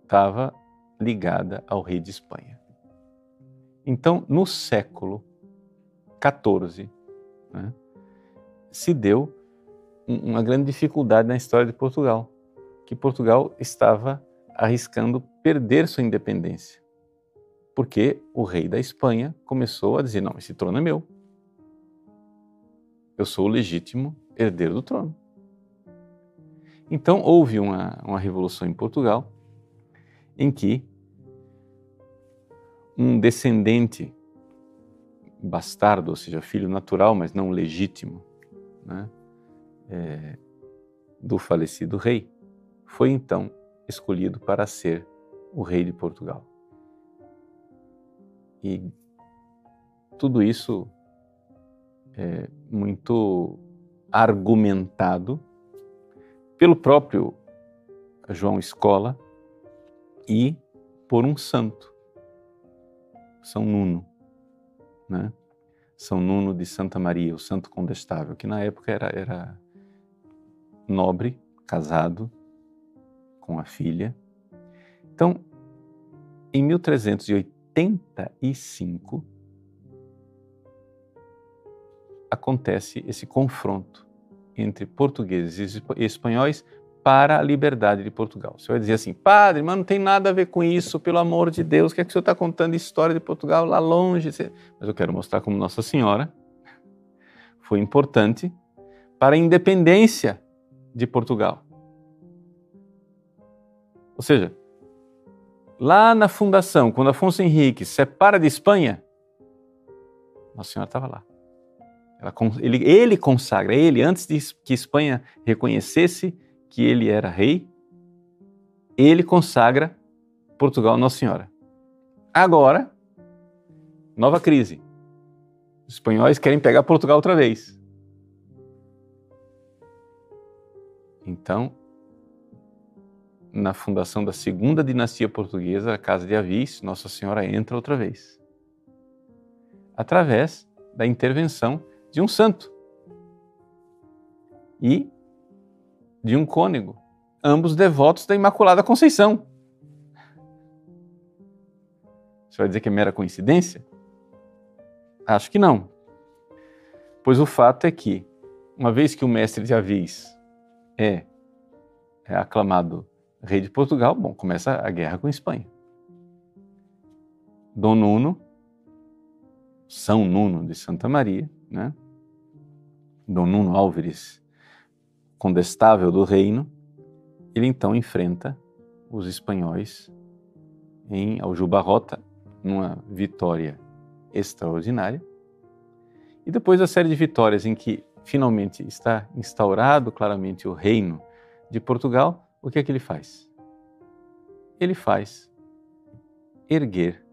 [SPEAKER 1] estava ligada ao rei de Espanha. Então, no século XIV, né, se deu uma grande dificuldade na história de Portugal, que Portugal estava arriscando perder sua independência, porque o rei da Espanha começou a dizer: não, esse trono é meu. Eu sou o legítimo herdeiro do trono. Então houve uma, uma revolução em Portugal em que um descendente bastardo, ou seja, filho natural, mas não legítimo, né, é, do falecido rei, foi então escolhido para ser o rei de Portugal. E tudo isso é muito argumentado pelo próprio João Escola e por um santo, são Nuno, né? São Nuno de Santa Maria, o santo condestável, que na época era, era nobre, casado com a filha. Então, em 1385, acontece esse confronto entre portugueses e espanhóis para a liberdade de Portugal. Você vai dizer assim, padre, mas não tem nada a ver com isso, pelo amor de Deus, o que é que o senhor está contando história de Portugal lá longe? Mas eu quero mostrar como Nossa Senhora foi importante para a independência de Portugal. Ou seja, lá na fundação, quando Afonso Henrique separa de Espanha, Nossa Senhora estava lá. Ela, ele, ele consagra, ele, antes de que Espanha reconhecesse que ele era rei, ele consagra Portugal Nossa Senhora. Agora, nova crise. Os espanhóis querem pegar Portugal outra vez. Então, na fundação da segunda dinastia portuguesa, a Casa de Avis, Nossa Senhora entra outra vez. Através da intervenção de um santo e de um cônego, ambos devotos da Imaculada Conceição. Você vai dizer que é mera coincidência? Acho que não. Pois o fato é que, uma vez que o mestre de Avis é, é aclamado rei de Portugal, bom, começa a guerra com a Espanha. Dom Nuno, São Nuno de Santa Maria, né? Dom Nuno Álvares, condestável do reino, ele então enfrenta os espanhóis em Aljubarrota, numa vitória extraordinária. E depois da série de vitórias em que finalmente está instaurado claramente o reino de Portugal, o que é que ele faz? Ele faz erguer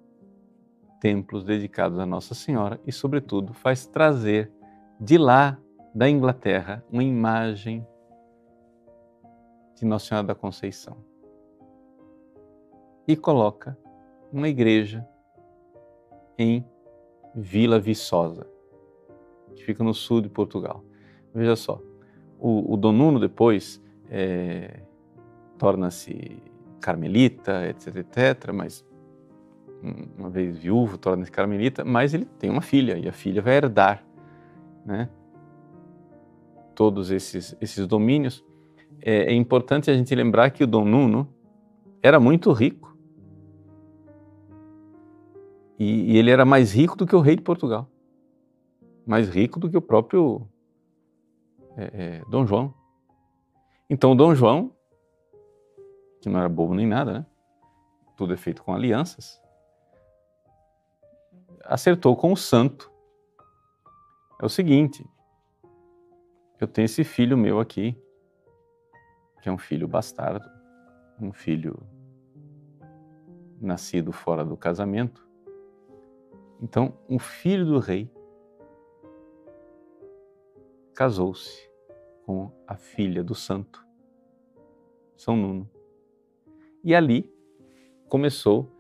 [SPEAKER 1] templos dedicados a Nossa Senhora e, sobretudo, faz trazer de lá, da Inglaterra, uma imagem de Nossa Senhora da Conceição. E coloca uma igreja em Vila Viçosa, que fica no sul de Portugal. Veja só, o, o Dom Nuno depois é, torna-se carmelita, etc, etc, mas uma vez viúvo, torna-se carmelita, mas ele tem uma filha e a filha vai herdar né, todos esses, esses domínios. É, é importante a gente lembrar que o Dom Nuno era muito rico e, e ele era mais rico do que o rei de Portugal, mais rico do que o próprio é, é, Dom João. Então, Dom João que não era bobo nem nada, né? Tudo é feito com alianças. Acertou com o santo. É o seguinte: eu tenho esse filho meu aqui, que é um filho bastardo, um filho nascido fora do casamento. Então, um filho do rei casou-se com a filha do santo, São Nuno. E ali começou,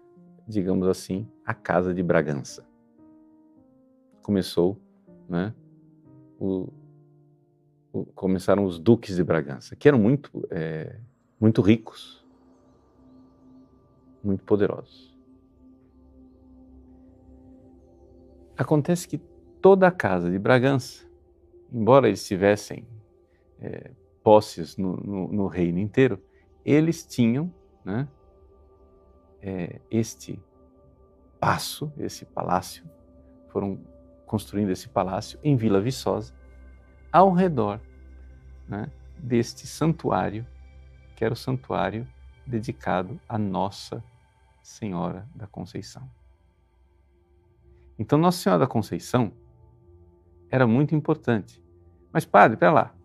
[SPEAKER 1] digamos assim, a Casa de Bragança. Começou, né, o, o, começaram os duques de Bragança, que eram muito, é, muito ricos, muito poderosos. Acontece que toda a casa de Bragança, embora eles tivessem é, posses no, no, no reino inteiro, eles tinham né, é, este passo, esse palácio, foram construindo esse palácio em Vila Viçosa, ao redor né, deste santuário, que era o santuário dedicado a Nossa Senhora da Conceição. Então, Nossa Senhora da Conceição era muito importante. Mas, padre, pera lá.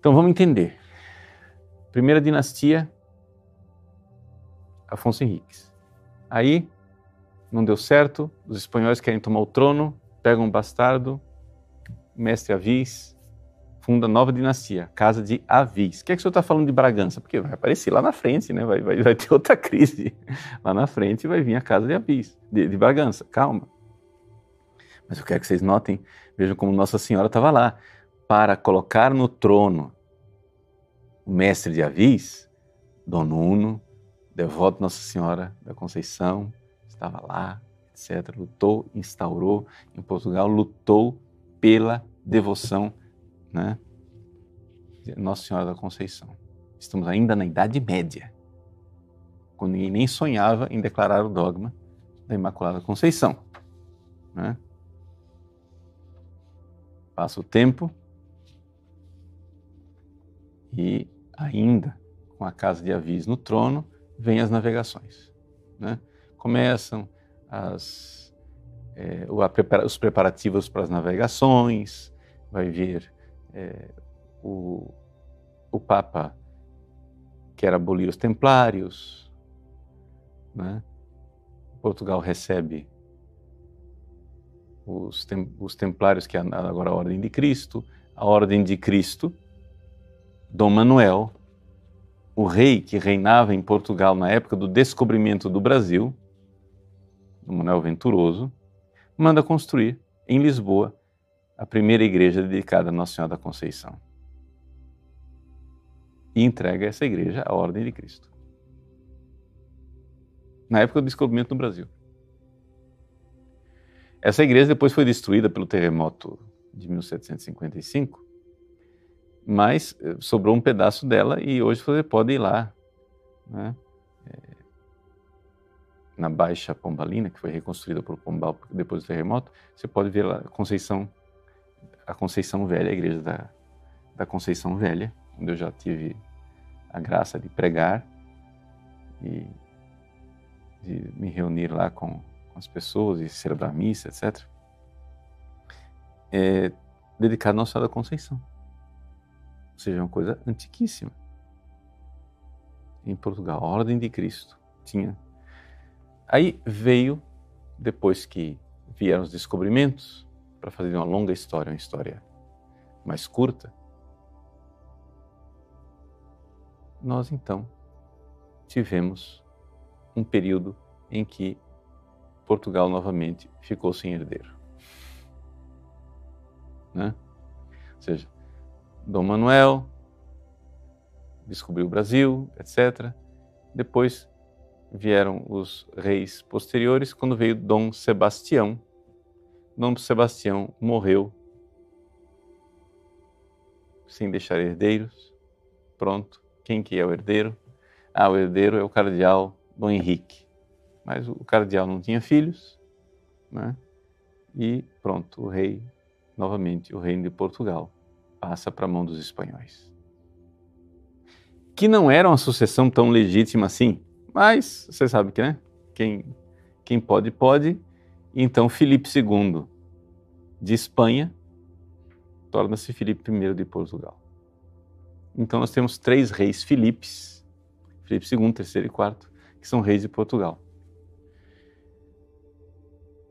[SPEAKER 1] Então, vamos entender. Primeira dinastia Afonso Henriques. Aí não deu certo, os espanhóis querem tomar o trono, pegam um bastardo, mestre Avis, funda nova dinastia, Casa de Avis. O que é que o senhor está falando de Bragança? Porque vai aparecer lá na frente, né? vai, vai, vai ter outra crise. Lá na frente vai vir a Casa de Avis, de, de Bragança. Calma. Mas eu quero que vocês notem, vejam como Nossa Senhora estava lá, para colocar no trono o mestre de Avis, Dom Nuno, devoto Nossa Senhora da Conceição, estava lá, etc. Lutou, instaurou em Portugal, lutou pela devoção né, Nossa Senhora da Conceição. Estamos ainda na Idade Média, quando ninguém nem sonhava em declarar o dogma da Imaculada Conceição. Né? Passa o tempo e ainda com a casa de Avis no trono, vêm as navegações. Né? Começam as, é, os preparativos para as navegações, vai vir é, o, o Papa quer abolir os templários, né? Portugal recebe os, tem, os templários, que é agora a Ordem de Cristo, a Ordem de Cristo, Dom Manuel, o rei que reinava em Portugal na época do descobrimento do Brasil, Dom Manuel Venturoso, manda construir em Lisboa a primeira igreja dedicada a Nossa Senhora da Conceição e entrega essa igreja à Ordem de Cristo. Na época do descobrimento do Brasil. Essa igreja depois foi destruída pelo terremoto de 1755, mas eh, sobrou um pedaço dela e hoje você pode ir lá, né? É, na Baixa Pombalina, que foi reconstruída por Pombal depois do terremoto, você pode ver lá a Conceição, a Conceição Velha, a igreja da, da Conceição Velha, onde eu já tive a graça de pregar e de me reunir lá com, com as pessoas e celebrar missa, etc. É dedicado a Nossa Senhora da Conceição. Ou seja, uma coisa antiquíssima. Em Portugal, a Ordem de Cristo tinha. Aí veio, depois que vieram os descobrimentos, para fazer uma longa história, uma história mais curta, nós então tivemos um período em que Portugal novamente ficou sem herdeiro. Né? Ou seja, Dom Manuel descobriu o Brasil, etc. Depois vieram os reis posteriores, quando veio Dom Sebastião. Dom Sebastião morreu sem deixar herdeiros. Pronto. Quem que é o herdeiro? Ah, o herdeiro é o cardeal Dom Henrique. Mas o cardeal não tinha filhos, né? E pronto, o rei, novamente, o reino de Portugal, passa para a mão dos espanhóis. Que não era uma sucessão tão legítima assim, mas você sabe que, né? Quem, quem pode, pode. Então, Filipe II de Espanha torna-se Filipe I de Portugal. Então nós temos três reis Filipes, Filipe II, III e IV, que são reis de Portugal.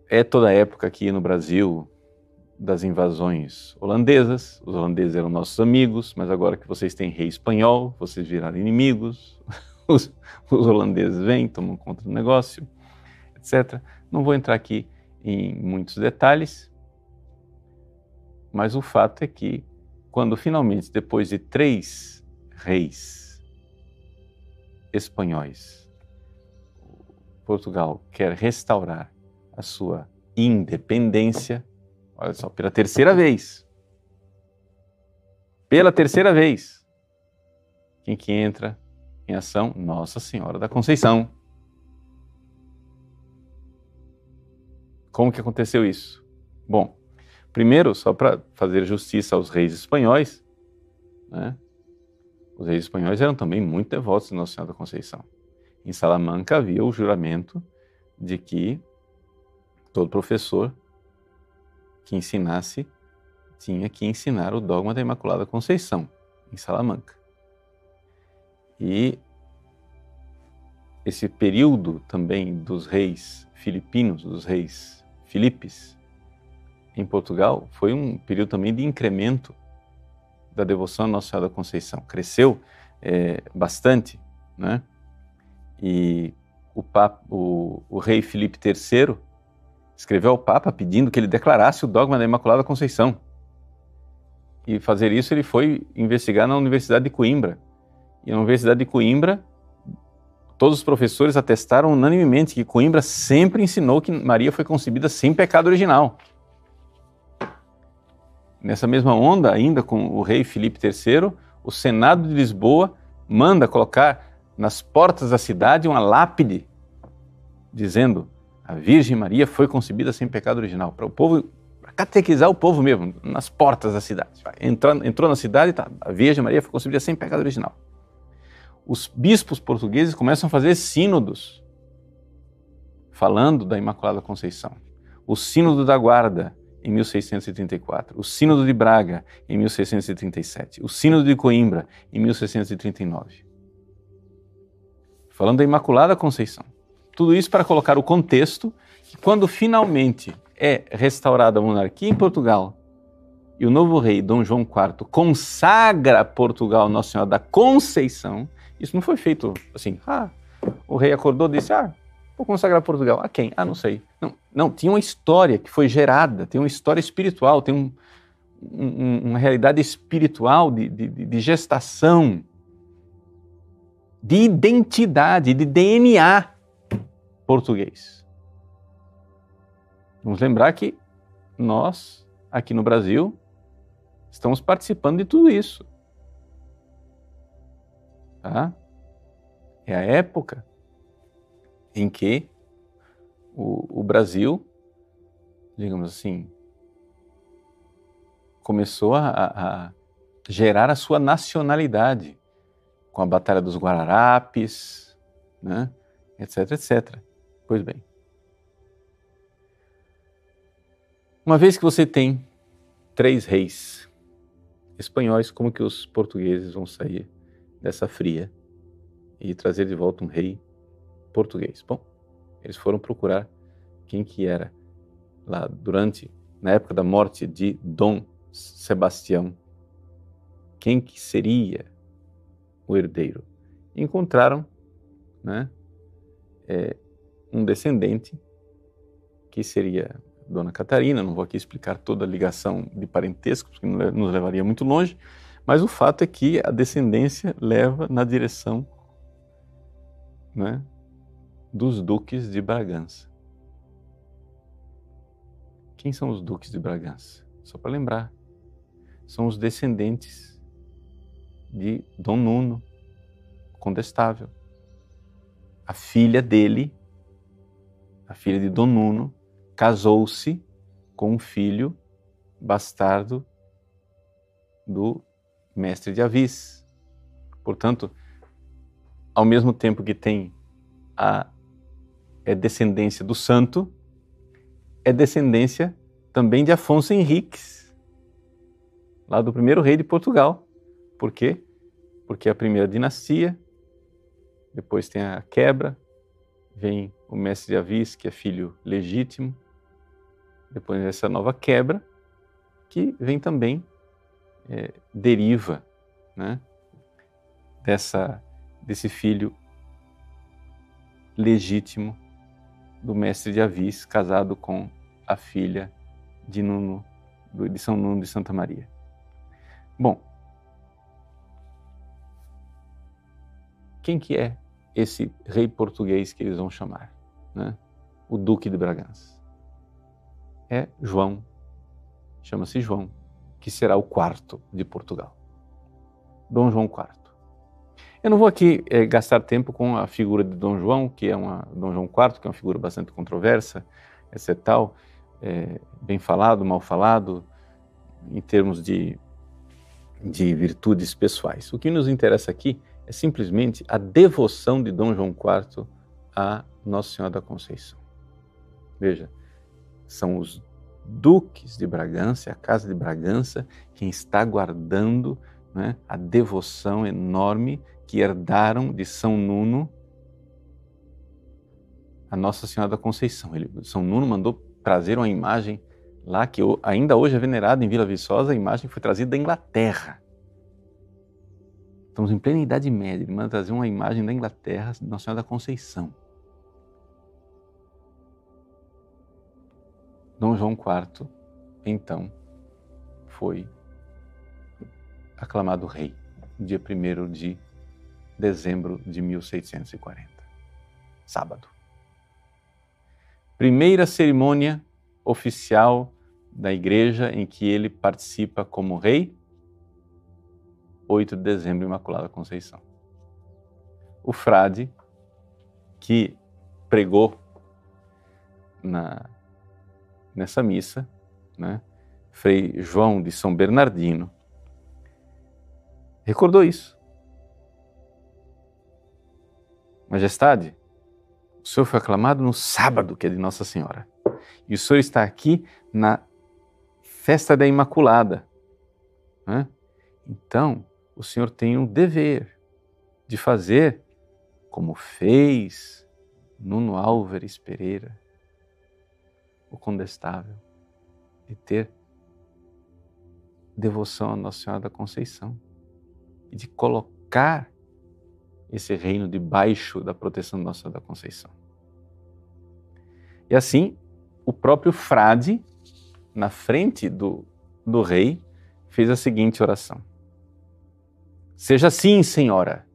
[SPEAKER 1] É toda a época aqui no Brasil das invasões holandesas. Os holandeses eram nossos amigos, mas agora que vocês têm rei espanhol, vocês viraram inimigos. Os, os holandeses vêm, tomam conta do negócio, etc. Não vou entrar aqui em muitos detalhes, mas o fato é que quando finalmente, depois de três reis espanhóis, Portugal quer restaurar a sua independência, olha só, pela terceira vez. Pela terceira vez. Quem que entra em ação? Nossa Senhora da Conceição. Como que aconteceu isso? Bom, Primeiro, só para fazer justiça aos reis espanhóis, né? os reis espanhóis eram também muito devotos de Nossa Senhora da Conceição. Em Salamanca havia o juramento de que todo professor que ensinasse tinha que ensinar o dogma da Imaculada Conceição, em Salamanca. E esse período também dos reis filipinos, dos reis Filipes, em Portugal foi um período também de incremento da devoção à Nossa Senhora da Conceição. Cresceu é, bastante, né? E o, Papa, o, o, rei Filipe III escreveu ao Papa pedindo que ele declarasse o dogma da Imaculada Conceição. E fazer isso ele foi investigar na Universidade de Coimbra. E na Universidade de Coimbra, todos os professores atestaram unanimemente que Coimbra sempre ensinou que Maria foi concebida sem pecado original. Nessa mesma onda, ainda com o rei Filipe III, o Senado de Lisboa manda colocar nas portas da cidade uma lápide dizendo a Virgem Maria foi concebida sem pecado original, para o povo, para catequizar o povo mesmo, nas portas da cidade. Entrou, entrou na cidade, tá, a Virgem Maria foi concebida sem pecado original. Os bispos portugueses começam a fazer sínodos falando da Imaculada Conceição. O Sínodo da Guarda, em 1634, o Sínodo de Braga, em 1637, o Sínodo de Coimbra, em 1639. Falando da Imaculada Conceição. Tudo isso para colocar o contexto que quando finalmente é restaurada a monarquia em Portugal e o novo rei Dom João IV consagra Portugal Nossa Senhora da Conceição, isso não foi feito assim, ah, o rei acordou e disse, ah, vou consagrar Portugal. A quem? Ah, não sei. Não, não tinha uma história que foi gerada, tem uma história espiritual, tem um, um, uma realidade espiritual de, de, de gestação, de identidade, de DNA português. Vamos lembrar que nós, aqui no Brasil, estamos participando de tudo isso. Tá? É a época em que o, o Brasil, digamos assim, começou a, a, gerar a sua nacionalidade com a Batalha dos Guararapes, né? etc, etc. Pois bem. Uma vez que você tem três reis espanhóis, como que os portugueses vão sair dessa fria e trazer de volta um rei português? Bom, eles foram procurar quem que era lá durante, na época da morte de Dom Sebastião, quem que seria o herdeiro. encontraram, né, é, um descendente, que seria Dona Catarina. Não vou aqui explicar toda a ligação de parentesco, porque nos levaria muito longe, mas o fato é que a descendência leva na direção né, dos duques de Bragança. Quem são os duques de Bragança? Só para lembrar, são os descendentes de Dom Nuno, condestável. A filha dele a filha de Dom Nuno, casou-se com um filho bastardo do mestre de Avis. Portanto, ao mesmo tempo que tem a é descendência do santo, é descendência também de Afonso Henriques, lá do primeiro rei de Portugal. Por quê? Porque a primeira dinastia, depois tem a quebra, vem o mestre de Avis, que é filho legítimo, depois dessa nova quebra, que vem também, é, deriva né, dessa, desse filho legítimo do mestre de Avis, casado com a filha de, Nuno, de São Nuno de Santa Maria. Bom, quem que é esse rei português que eles vão chamar, né? o Duque de Bragança. É João, chama-se João, que será o quarto de Portugal. Dom João IV. Eu não vou aqui é, gastar tempo com a figura de Dom João, que é uma Dom João IV, que é uma figura bastante controversa, etc. Tal, é, bem falado, mal falado, em termos de, de virtudes pessoais. O que nos interessa aqui é simplesmente a devoção de Dom João IV a Nossa Senhora da Conceição. Veja, são os duques de Bragança, a casa de Bragança, quem está guardando né, a devoção enorme que herdaram de São Nuno a Nossa Senhora da Conceição. Ele, São Nuno mandou trazer uma imagem lá que ainda hoje é venerada em Vila Viçosa, a imagem foi trazida da Inglaterra. Estamos em plena Idade Média. Ele manda trazer uma imagem da Inglaterra de Nossa Senhora da Conceição. Dom João IV, então, foi aclamado rei, dia 1 de dezembro de 1640, sábado. Primeira cerimônia oficial da igreja em que ele participa como rei 8 de dezembro, Imaculada Conceição. o frade que pregou na, nessa missa, né? Frei João de São Bernardino, recordou isso. Majestade, o Senhor foi aclamado no sábado, que é de Nossa Senhora. E o Senhor está aqui na festa da Imaculada. Né? Então, o Senhor tem um dever de fazer como fez Nuno Álvares Pereira, o condestável, de ter devoção à Nossa Senhora da Conceição e de colocar esse reino debaixo da proteção de Nossa Senhora da Conceição. E assim, o próprio frade, na frente do, do rei, fez a seguinte oração: Seja assim, Senhora,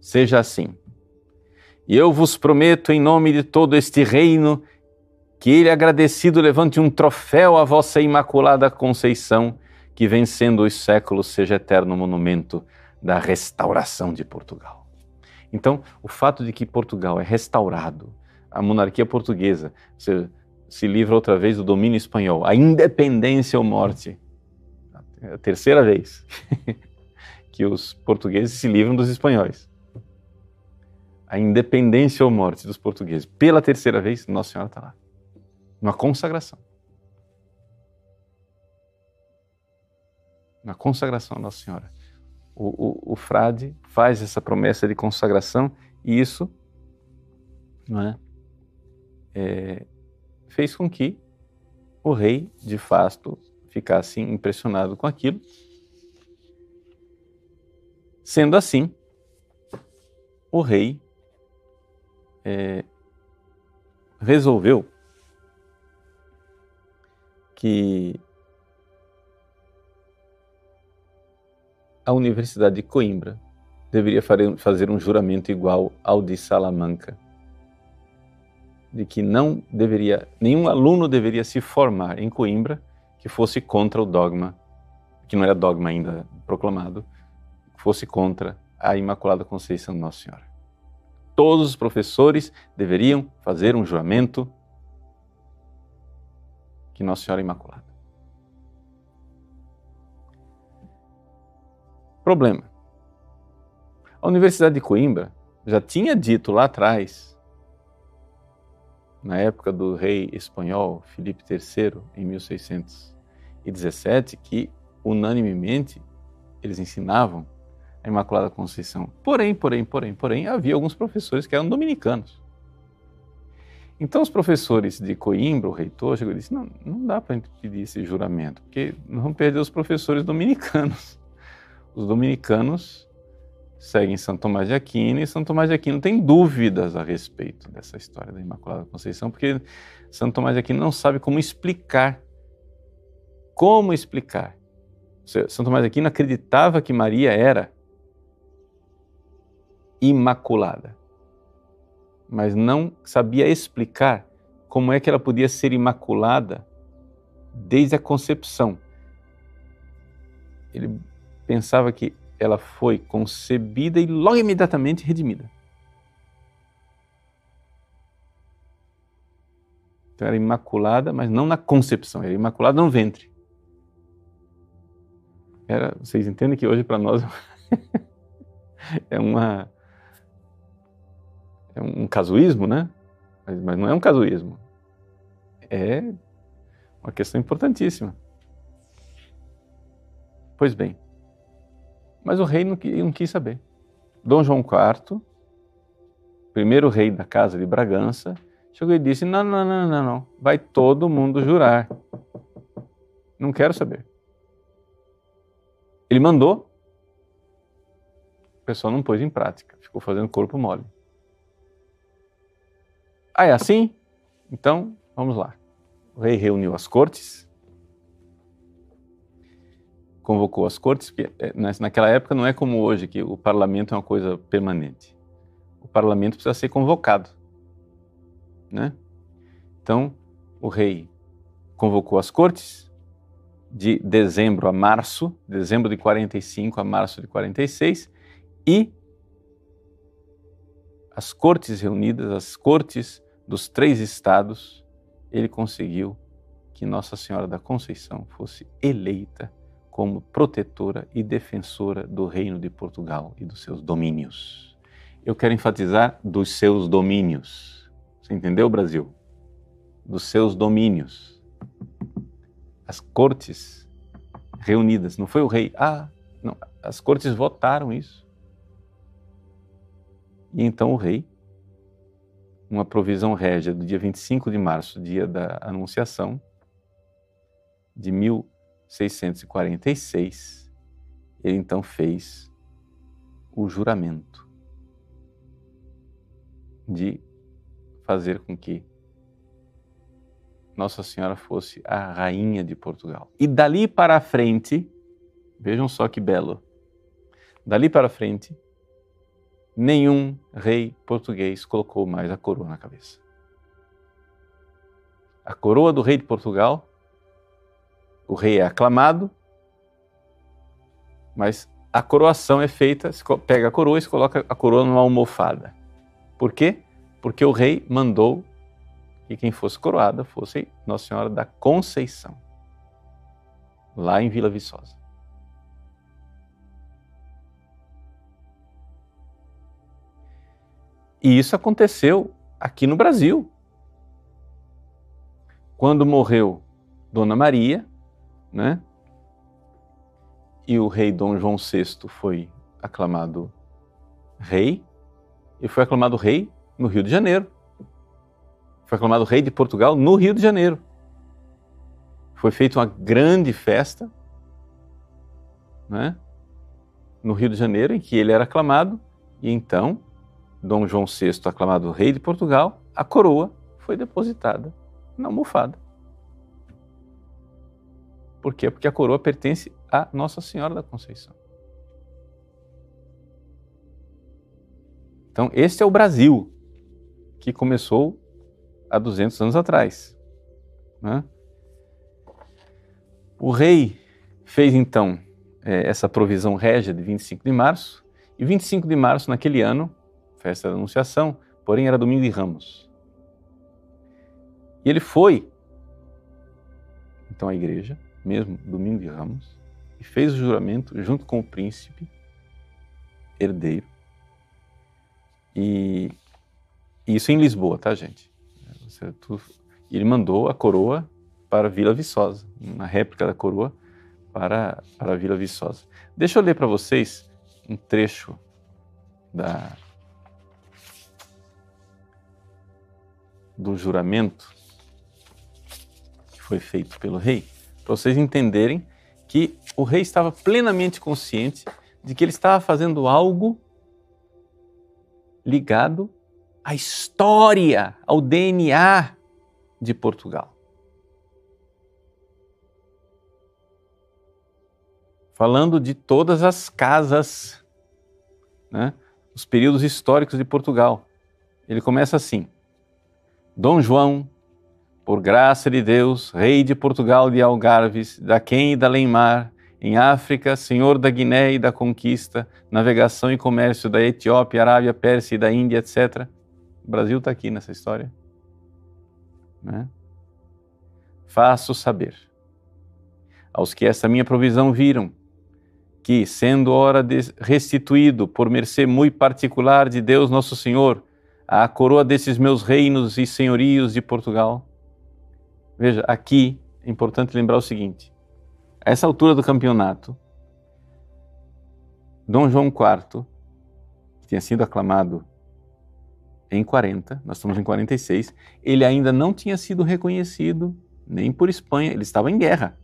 [SPEAKER 1] seja assim. E eu vos prometo, em nome de todo este reino, que ele, agradecido, levante um troféu à vossa Imaculada Conceição, que vencendo os séculos seja eterno monumento da restauração de Portugal. Então, o fato de que Portugal é restaurado, a monarquia portuguesa se, se livra outra vez do domínio espanhol, a independência ou morte, é a terceira vez que os portugueses se livram dos espanhóis. A independência ou morte dos portugueses. Pela terceira vez, Nossa Senhora está lá. Uma consagração. Uma consagração Nossa Senhora. O, o, o, frade faz essa promessa de consagração e isso não é, é, fez com que o rei, de fato, ficasse impressionado com aquilo. Sendo assim, o rei é, resolveu que a Universidade de Coimbra deveria fazer um juramento igual ao de Salamanca, de que não deveria, nenhum aluno deveria se formar em Coimbra que fosse contra o dogma, que não era dogma ainda proclamado, fosse contra a Imaculada Conceição Nossa Senhora. Todos os professores deveriam fazer um juramento que Nossa Senhora Imaculada. Problema. A Universidade de Coimbra já tinha dito lá atrás, na época do rei espanhol Filipe III, em 1617, que unanimemente eles ensinavam a Imaculada Conceição. Porém, porém, porém, porém, havia alguns professores que eram dominicanos. Então, os professores de Coimbra, o reitor, chegou e disse: não, não dá para pedir esse juramento, porque nós vamos perder os professores dominicanos. Os dominicanos seguem São Tomás de Aquino e São Tomás de Aquino tem dúvidas a respeito dessa história da Imaculada Conceição, porque São Tomás de Aquino não sabe como explicar. Como explicar? São Tomás de Aquino acreditava que Maria era imaculada mas não sabia explicar como é que ela podia ser imaculada desde a concepção. Ele pensava que ela foi concebida e logo imediatamente redimida. Então era imaculada, mas não na concepção, era imaculada no ventre. Era, vocês entendem que hoje para nós é uma é um casuísmo, né? Mas, mas não é um casuísmo. É uma questão importantíssima. Pois bem, mas o rei não, não quis saber. Dom João IV, primeiro rei da casa de Bragança, chegou e disse: não, não, não, não, não, vai todo mundo jurar. Não quero saber. Ele mandou, o pessoal não pôs em prática, ficou fazendo corpo mole. Ah, é assim? Então, vamos lá. O rei reuniu as cortes, convocou as cortes, porque é, naquela época não é como hoje, que o parlamento é uma coisa permanente. O parlamento precisa ser convocado. Né? Então, o rei convocou as cortes de dezembro a março, dezembro de 45 a março de 46, e as cortes reunidas, as cortes dos três estados, ele conseguiu que Nossa Senhora da Conceição fosse eleita como protetora e defensora do Reino de Portugal e dos seus domínios. Eu quero enfatizar dos seus domínios. Você entendeu, Brasil? Dos seus domínios. As cortes reunidas, não foi o rei. Ah, não, as cortes votaram isso. E então o rei, uma provisão régia do dia 25 de março, dia da Anunciação, de 1646, ele então fez o juramento de fazer com que Nossa Senhora fosse a rainha de Portugal. E dali para frente, vejam só que belo, dali para frente, nenhum rei português colocou mais a coroa na cabeça. A coroa do rei de Portugal, o rei é aclamado, mas a coroação é feita, se pega a coroa e se coloca a coroa numa almofada. Por quê? Porque o rei mandou que quem fosse coroada fosse Nossa Senhora da Conceição, lá em Vila Viçosa. E isso aconteceu aqui no Brasil. Quando morreu Dona Maria, né? E o rei Dom João VI foi aclamado rei, e foi aclamado rei no Rio de Janeiro. Foi aclamado rei de Portugal no Rio de Janeiro. Foi feita uma grande festa, né? No Rio de Janeiro, em que ele era aclamado, e então Dom João VI, aclamado rei de Portugal, a coroa foi depositada na almofada. Por quê? Porque a coroa pertence a Nossa Senhora da Conceição. Então, este é o Brasil que começou há 200 anos atrás. Né? O rei fez então é, essa provisão régia de 25 de março, e 25 de março, naquele ano, festa da Anunciação, porém era domingo de Ramos. E ele foi, então, à igreja, mesmo domingo de Ramos, e fez o juramento junto com o príncipe herdeiro. E, isso em Lisboa, tá, gente? Ele mandou a coroa para Vila Viçosa, uma réplica da coroa para, para Vila Viçosa. Deixa eu ler para vocês um trecho da, do juramento que foi feito pelo rei, para vocês entenderem que o rei estava plenamente consciente de que ele estava fazendo algo ligado à história, ao DNA de Portugal. Falando de todas as casas, né, os períodos históricos de Portugal. Ele começa assim: Dom João, por graça de Deus, rei de Portugal de Algarves, da Quem e da Leimar, em África, senhor da Guiné e da conquista, navegação e comércio da Etiópia, Arábia, Pérsia e da Índia, etc. O Brasil está aqui nessa história. Né? Faço saber aos que esta minha provisão viram, que, sendo hora de restituído por mercê muito particular de Deus Nosso Senhor, a coroa desses meus reinos e senhorios de Portugal. Veja, aqui é importante lembrar o seguinte: a essa altura do campeonato, Dom João IV, que tinha sido aclamado em 40, nós estamos em 46, ele ainda não tinha sido reconhecido nem por Espanha, ele estava em guerra.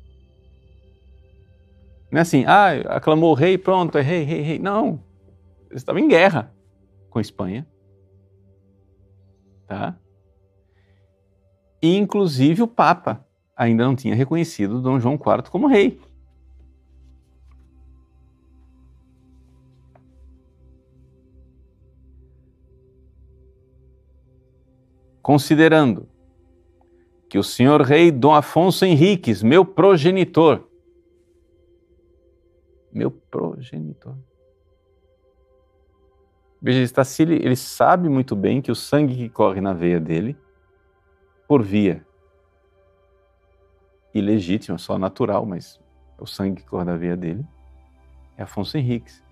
[SPEAKER 1] Não é assim, ah, aclamou o rei, pronto, é rei, rei, rei. Não, ele estava em guerra com Espanha Tá? E, inclusive, o Papa ainda não tinha reconhecido Dom João IV como rei. Considerando que o senhor rei Dom Afonso Henriques, meu progenitor, meu progenitor, Veja, ele, está, ele sabe muito bem que o sangue que corre na veia dele, por via ilegítima, só natural, mas é o sangue que corre na veia dele, é Afonso Henriques.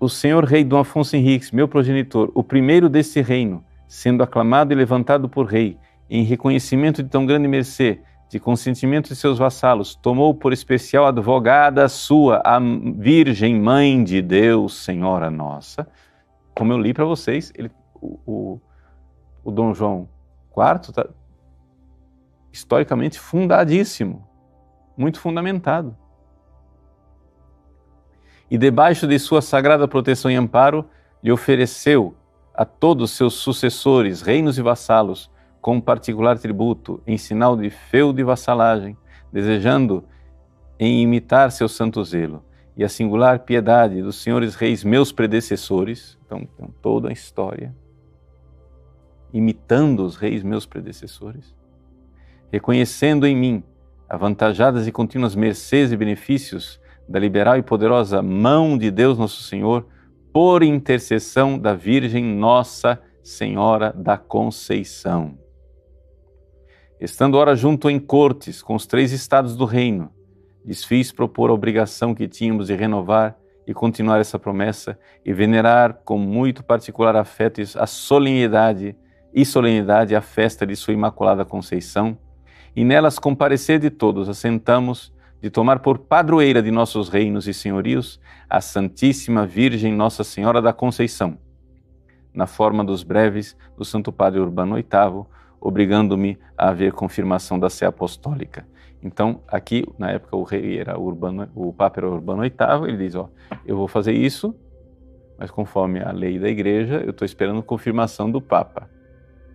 [SPEAKER 1] O senhor rei Dom Afonso Henriques, meu progenitor, o primeiro desse reino, sendo aclamado e levantado por rei, em reconhecimento de tão grande mercê, de consentimento de seus vassalos, tomou por especial advogada sua, a Virgem Mãe de Deus, Senhora Nossa. Como eu li para vocês, ele, o, o, o, Dom João IV está historicamente fundadíssimo, muito fundamentado. E debaixo de sua sagrada proteção e amparo, lhe ofereceu a todos seus sucessores, reinos e vassalos, com particular tributo, em sinal de feudo e vassalagem, desejando em imitar seu santo zelo. E a singular piedade dos senhores reis meus predecessores, então, então toda a história, imitando os reis meus predecessores, reconhecendo em mim avantajadas e contínuas mercês e benefícios da liberal e poderosa mão de Deus nosso Senhor, por intercessão da Virgem Nossa Senhora da Conceição Estando ora junto em cortes com os três estados do reino, lhes fiz propor a obrigação que tínhamos de renovar e continuar essa promessa e venerar com muito particular afeto a solenidade e solenidade a festa de sua Imaculada Conceição, e nelas comparecer de todos, assentamos de tomar por padroeira de nossos reinos e senhorios a Santíssima Virgem Nossa Senhora da Conceição, na forma dos breves do Santo Padre Urbano VIII, obrigando-me a haver confirmação da sé apostólica. Então, aqui, na época, o rei era Urbano, o Papa era Urbano VIII, ele diz, ó, eu vou fazer isso, mas conforme a lei da igreja, eu estou esperando confirmação do Papa.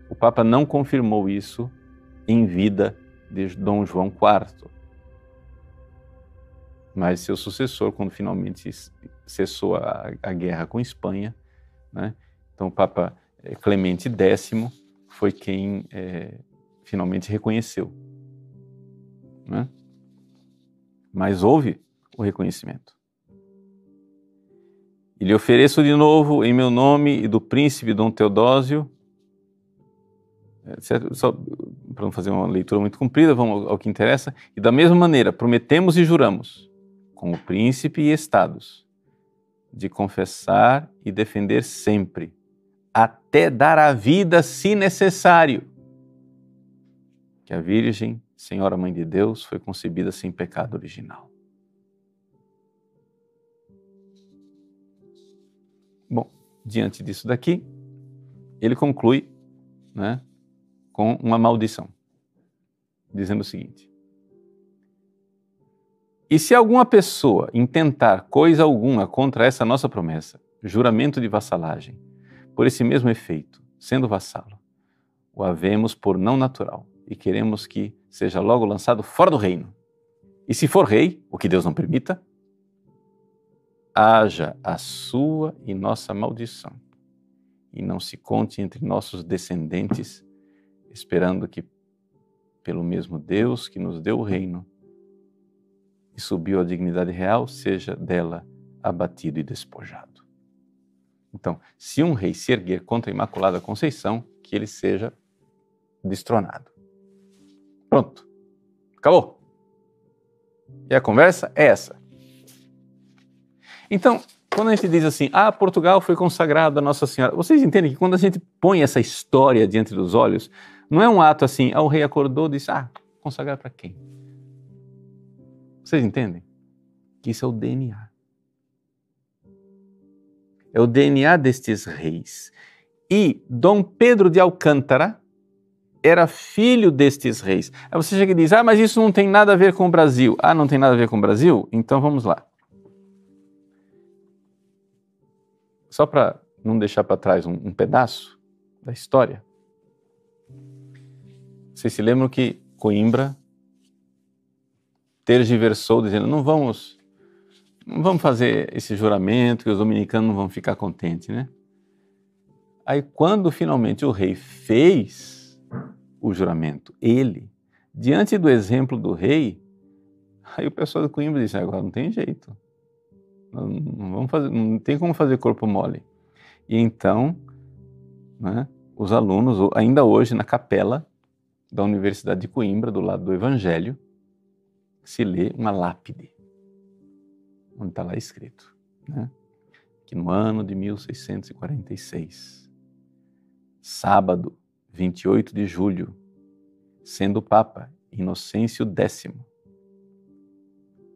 [SPEAKER 1] O Papa não confirmou isso em vida de Dom João IV. Mas seu sucessor, quando finalmente cessou a, a guerra com Espanha, né? então o Papa eh, Clemente X foi quem é, finalmente reconheceu. Né? Mas houve o reconhecimento. E lhe ofereço de novo, em meu nome e do príncipe Dom Teodósio, só para não fazer uma leitura muito comprida, vamos ao que interessa. E da mesma maneira, prometemos e juramos, com o príncipe e estados, de confessar e defender sempre até dar a vida se necessário. Que a Virgem, Senhora Mãe de Deus, foi concebida sem pecado original. Bom, diante disso daqui, ele conclui né, com uma maldição, dizendo o seguinte: E se alguma pessoa intentar coisa alguma contra essa nossa promessa, juramento de vassalagem, por esse mesmo efeito, sendo vassalo, o havemos por não natural e queremos que seja logo lançado fora do reino. E se for rei, o que Deus não permita, haja a sua e nossa maldição, e não se conte entre nossos descendentes, esperando que, pelo mesmo Deus que nos deu o reino e subiu à dignidade real, seja dela abatido e despojado. Então, se um rei se erguer contra a Imaculada Conceição, que ele seja destronado. Pronto. Acabou. E a conversa é essa. Então, quando a gente diz assim, ah, Portugal foi consagrado a Nossa Senhora, vocês entendem que quando a gente põe essa história diante dos olhos, não é um ato assim, ah, o rei acordou e disse, ah, consagrar para quem? Vocês entendem? Que isso é o DNA é o DNA destes reis. E Dom Pedro de Alcântara era filho destes reis. Aí você chega e diz: Ah, mas isso não tem nada a ver com o Brasil. Ah, não tem nada a ver com o Brasil? Então vamos lá. Só para não deixar para trás um, um pedaço da história. Vocês se lembram que Coimbra tergiversou dizendo: não vamos vamos fazer esse juramento que os dominicanos não vão ficar contentes, né? Aí quando finalmente o rei fez o juramento, ele, diante do exemplo do rei, aí o pessoal do Coimbra disse, agora não tem jeito, não, não, vamos fazer, não tem como fazer corpo mole. E então, né, os alunos, ainda hoje na capela da Universidade de Coimbra, do lado do Evangelho, se lê uma lápide, onde está lá escrito, né, que no ano de 1646, sábado, 28 de julho, sendo Papa Inocêncio X,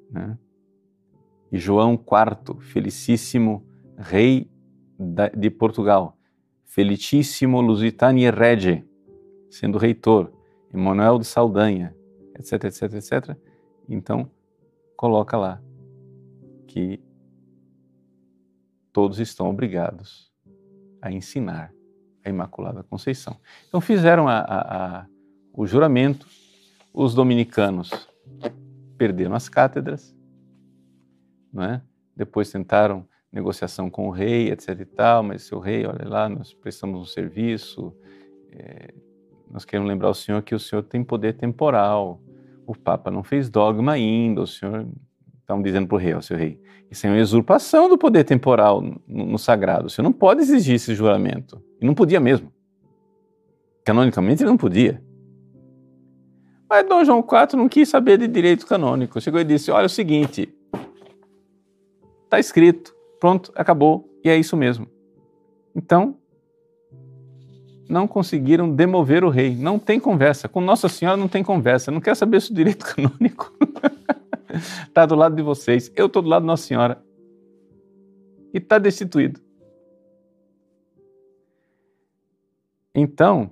[SPEAKER 1] né, e João IV, felicíssimo rei de Portugal, felicíssimo Lusitania Rege, sendo reitor, Emanuel de Saldanha, etc, etc, etc. Então, coloca lá que todos estão obrigados a ensinar a Imaculada Conceição. Então, fizeram a, a, a, o juramento, os dominicanos perderam as cátedras, é? depois tentaram negociação com o rei, etc e tal, mas seu rei, olha lá, nós prestamos um serviço, é, nós queremos lembrar o senhor que o senhor tem poder temporal, o Papa não fez dogma ainda, o senhor, estão dizendo para o rei, ó, seu rei, isso é uma usurpação do poder temporal no, no sagrado, senhor não pode exigir esse juramento, e não podia mesmo, canonicamente ele não podia. Mas Dom João IV não quis saber de direito canônico, chegou e disse, olha é o seguinte, está escrito, pronto, acabou, e é isso mesmo. Então, não conseguiram demover o rei. Não tem conversa. Com Nossa Senhora não tem conversa. Não quer saber se o direito canônico está do lado de vocês. Eu estou do lado de Nossa Senhora. E está destituído. Então,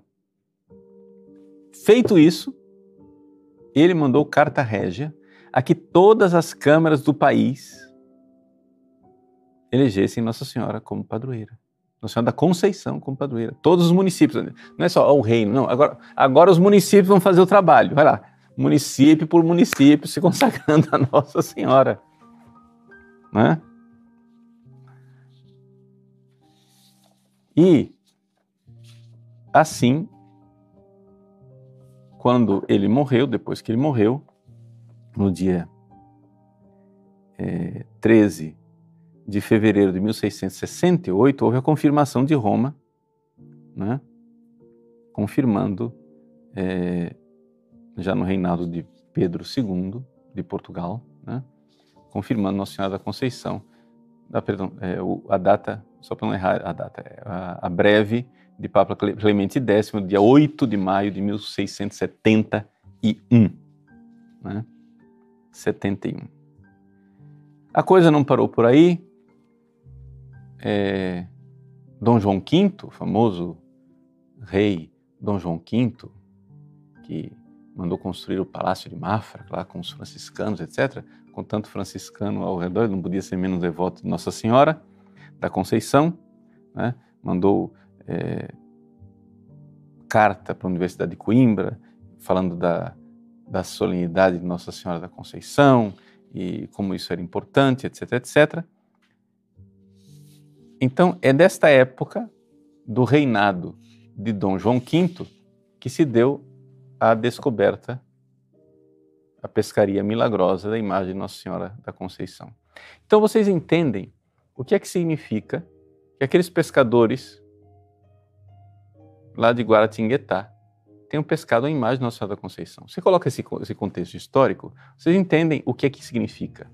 [SPEAKER 1] feito isso, ele mandou carta régia a que todas as câmaras do país elegessem Nossa Senhora como padroeira. Nossa Senhora da Conceição como padroeira. Todos os municípios, não é só o reino, não. Agora, agora os municípios vão fazer o trabalho. Vai lá, município por município, se consagrando a Nossa Senhora. Né? E assim, quando ele morreu, depois que ele morreu, no dia é, 13 de fevereiro de 1668, houve a confirmação de Roma, né? confirmando, é, já no reinado de Pedro II, de Portugal, né? confirmando Nossa Senhora da Conceição, da, perdão, é, a data, só para não errar a data, é a, a, breve de Papa Clemente X, dia 8 de maio de 1671. Né? 71. A coisa não parou por aí, é, Dom João V, famoso rei Dom João V, que mandou construir o Palácio de Mafra, lá com os franciscanos, etc., com tanto franciscano ao redor, não podia ser menos devoto de Nossa Senhora da Conceição, né? mandou é, carta para a Universidade de Coimbra, falando da, da solenidade de Nossa Senhora da Conceição e como isso era importante, etc., etc. Então, é desta época do reinado de Dom João V que se deu a descoberta, a pescaria milagrosa da imagem de Nossa Senhora da Conceição. Então, vocês entendem o que é que significa que aqueles pescadores lá de Guaratinguetá tenham pescado a imagem de Nossa Senhora da Conceição. Você coloca esse, esse contexto histórico, vocês entendem o que é que significa.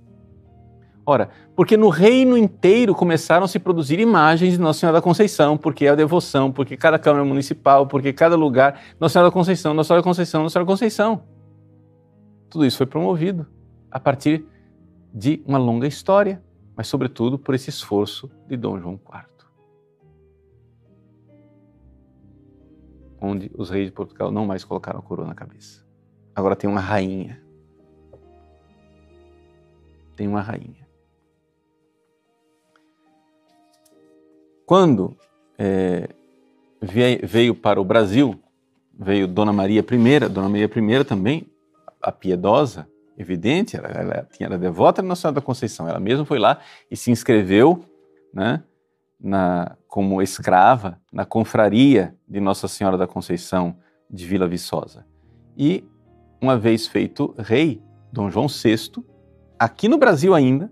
[SPEAKER 1] Ora, porque no reino inteiro começaram a se produzir imagens de Nossa Senhora da Conceição, porque é a devoção, porque cada Câmara Municipal, porque cada lugar, Nossa Senhora da Conceição, Nossa Senhora da Conceição, Nossa Senhora da Conceição. Tudo isso foi promovido a partir de uma longa história, mas sobretudo por esse esforço de Dom João IV. Onde os reis de Portugal não mais colocaram a coroa na cabeça. Agora tem uma rainha. Tem uma rainha. Quando é, veio para o Brasil, veio Dona Maria I, Dona Maria I também, a piedosa, evidente, ela, ela, era devota de Nossa Senhora da Conceição, ela mesma foi lá e se inscreveu né, na, como escrava na confraria de Nossa Senhora da Conceição de Vila Viçosa. E, uma vez feito rei, Dom João VI, aqui no Brasil ainda,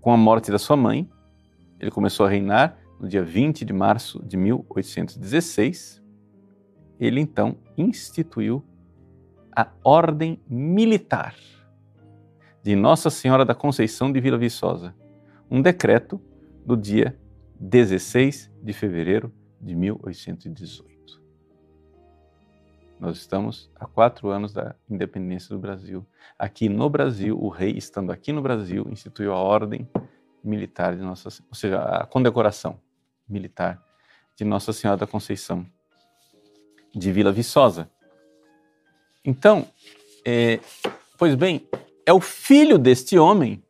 [SPEAKER 1] com a morte da sua mãe, ele começou a reinar no dia 20 de março de 1816, ele então instituiu a Ordem Militar de Nossa Senhora da Conceição de Vila Viçosa, um decreto do dia 16 de fevereiro de 1818. Nós estamos há quatro anos da independência do Brasil. Aqui no Brasil, o rei, estando aqui no Brasil, instituiu a ordem militar de Nossa ou seja, a condecoração militar de Nossa Senhora da Conceição de Vila Viçosa. Então, é, pois bem, é o filho deste homem,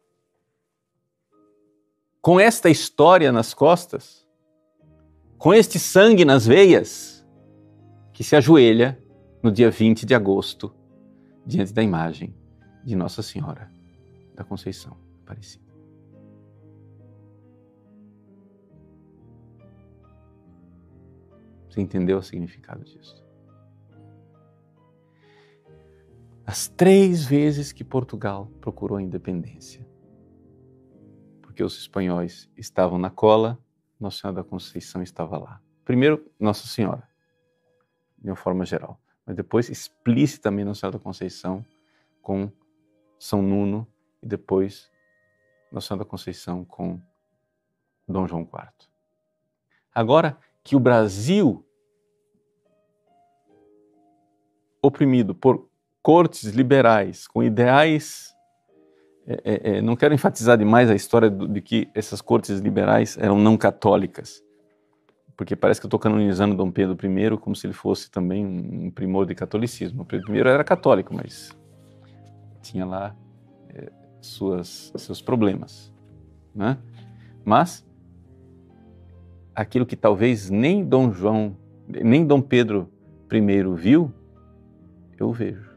[SPEAKER 1] com esta história nas costas, com este sangue nas veias, que se ajoelha no dia 20 de agosto, diante da imagem de Nossa Senhora da Conceição Aparecida. Você entendeu o significado disso? As três vezes que Portugal procurou a independência, porque os espanhóis estavam na cola, Nossa Senhora da Conceição estava lá. Primeiro, Nossa Senhora, de uma forma geral mas depois explicitamente Nossa Senhora da Conceição com São Nuno e depois Nossa Senhora da Conceição com Dom João IV. Agora que o Brasil, oprimido por cortes liberais com ideais é, é, é não quero enfatizar demais a história de que essas cortes liberais eram não católicas, porque parece que eu estou canonizando Dom Pedro I como se ele fosse também um primor de catolicismo. Pedro I era católico, mas tinha lá é, suas, seus problemas. Né? Mas aquilo que talvez nem Dom João, nem Dom Pedro I viu, eu vejo.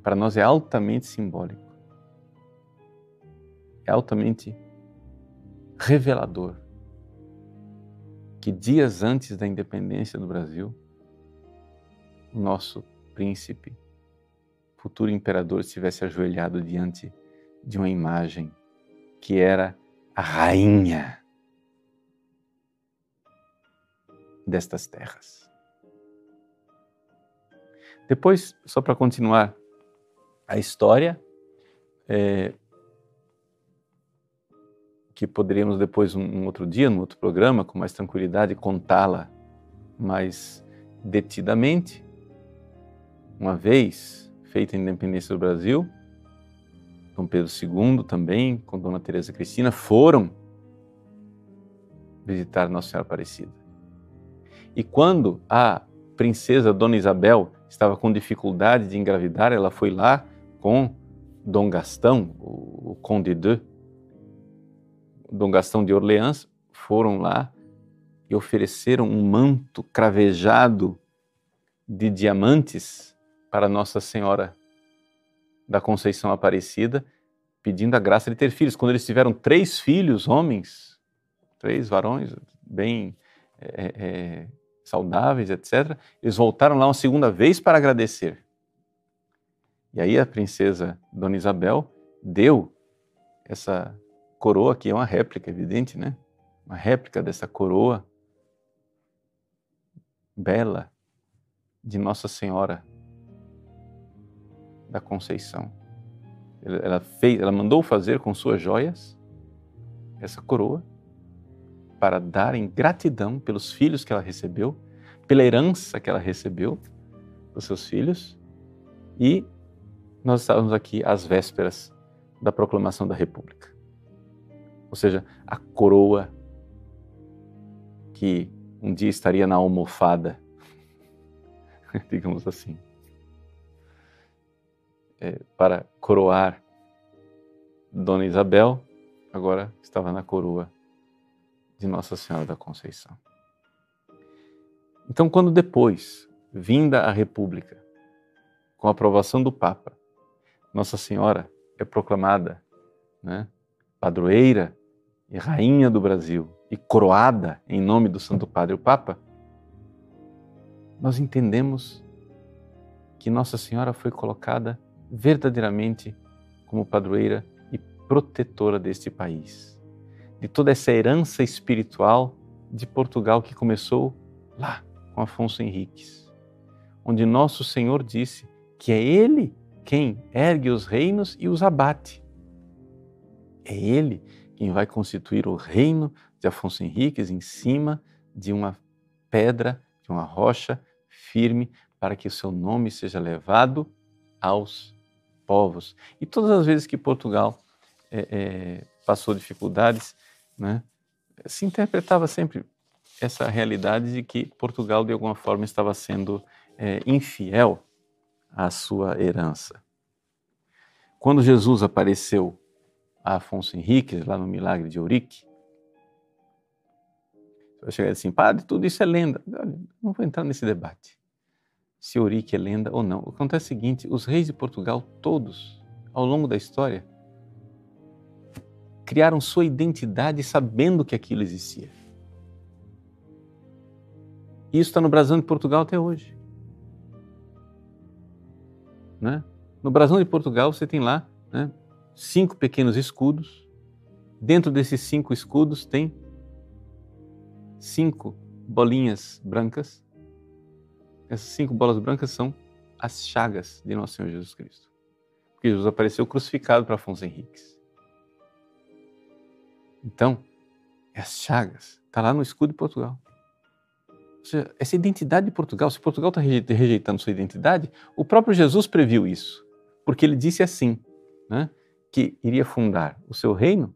[SPEAKER 1] Para nós é altamente simbólico. É altamente revelador que dias antes da independência do Brasil, o nosso príncipe, futuro imperador, estivesse ajoelhado diante de uma imagem que era a rainha destas terras. Depois, só para continuar a história, é, que poderíamos depois, um, um outro dia, num outro programa, com mais tranquilidade, contá-la mais detidamente. Uma vez feita a independência do Brasil, Dom Pedro II também, com Dona Teresa Cristina, foram visitar Nossa Senhora Aparecida. E quando a princesa Dona Isabel estava com dificuldade de engravidar, ela foi lá com Dom Gastão, o, Conde de Dom Gastão de Orleans foram lá e ofereceram um manto cravejado de diamantes para Nossa Senhora da Conceição Aparecida, pedindo a graça de ter filhos. Quando eles tiveram três filhos, homens, três varões, bem é, é, saudáveis, etc., eles voltaram lá uma segunda vez para agradecer. E aí a princesa Dona Isabel deu essa coroa aqui é uma réplica, evidente, né? Uma réplica dessa coroa bela de Nossa Senhora da Conceição. Ela, fez, ela mandou fazer com suas joias essa coroa para dar em gratidão pelos filhos que ela recebeu, pela herança que ela recebeu dos seus filhos. E nós estávamos aqui às vésperas da proclamação da República ou seja, a coroa que um dia estaria na almofada, digamos assim, é, para coroar Dona Isabel, agora estava na coroa de Nossa Senhora da Conceição. Então, quando depois, vinda a República, com a aprovação do Papa, Nossa Senhora é proclamada né, padroeira e rainha do Brasil e coroada em nome do Santo Padre o Papa, nós entendemos que Nossa Senhora foi colocada verdadeiramente como padroeira e protetora deste país, de toda essa herança espiritual de Portugal que começou lá com Afonso Henriques, onde nosso Senhor disse que é Ele quem ergue os reinos e os abate. É Ele quem vai constituir o reino de Afonso Henriques em cima de uma pedra, de uma rocha firme, para que o seu nome seja levado aos povos. E todas as vezes que Portugal é, é, passou dificuldades, né, se interpretava sempre essa realidade de que Portugal, de alguma forma, estava sendo é, infiel à sua herança. Quando Jesus apareceu a Afonso Henriques, lá no Milagre de Ourique, vai chegar assim, padre, tudo isso é lenda. Olha, não vou entrar nesse debate. Se Ourique é lenda ou não. O que acontece é o seguinte, os reis de Portugal, todos, ao longo da história, criaram sua identidade sabendo que aquilo existia. E isso está no brasão de Portugal até hoje. Né? No brasão de Portugal você tem lá né, cinco pequenos escudos. Dentro desses cinco escudos tem cinco bolinhas brancas. Essas cinco bolas brancas são as chagas de Nosso Senhor Jesus Cristo. Porque Jesus apareceu crucificado para Afonso Henriques. Então, é as chagas, está lá no escudo de Portugal. Ou seja, essa identidade de Portugal, se Portugal está rejeitando sua identidade, o próprio Jesus previu isso, porque ele disse assim, né, que iria fundar o seu reino,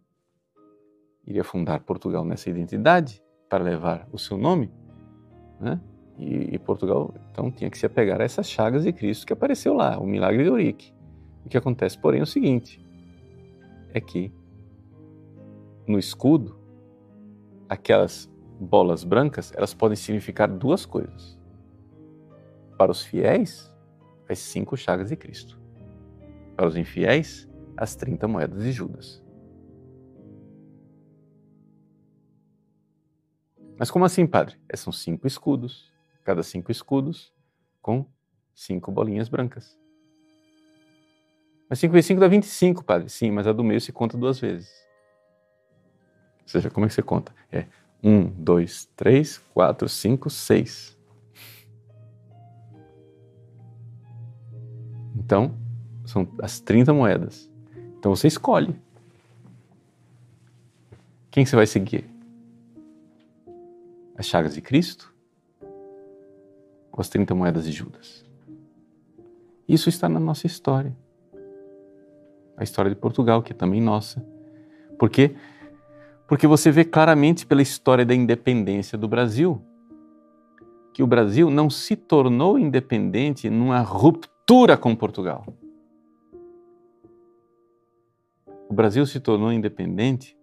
[SPEAKER 1] iria fundar Portugal nessa identidade para levar o seu nome, né, e, e, Portugal então tinha que se apegar a essas chagas de Cristo que apareceu lá, o milagre de Eurique. O que acontece, porém, é o seguinte: é que no escudo, aquelas bolas brancas, elas podem significar duas coisas. Para os fiéis, as cinco chagas de Cristo. Para os infiéis, as trinta moedas de Judas. Mas como assim, padre? É, são cinco escudos, cada cinco escudos com cinco bolinhas brancas. Mas 5 vezes 5 dá 25, padre. Sim, mas a do meio se conta duas vezes. Ou seja, como é que você conta? É um, dois, três, quatro, cinco, seis. Então, são as 30 moedas. Então você escolhe. Quem você vai seguir? As chagas de Cristo? Ou as 30 moedas de Judas? Isso está na nossa história. A história de Portugal, que é também nossa. Porque porque você vê claramente pela história da independência do Brasil que o Brasil não se tornou independente numa ruptura com Portugal. O Brasil se tornou independente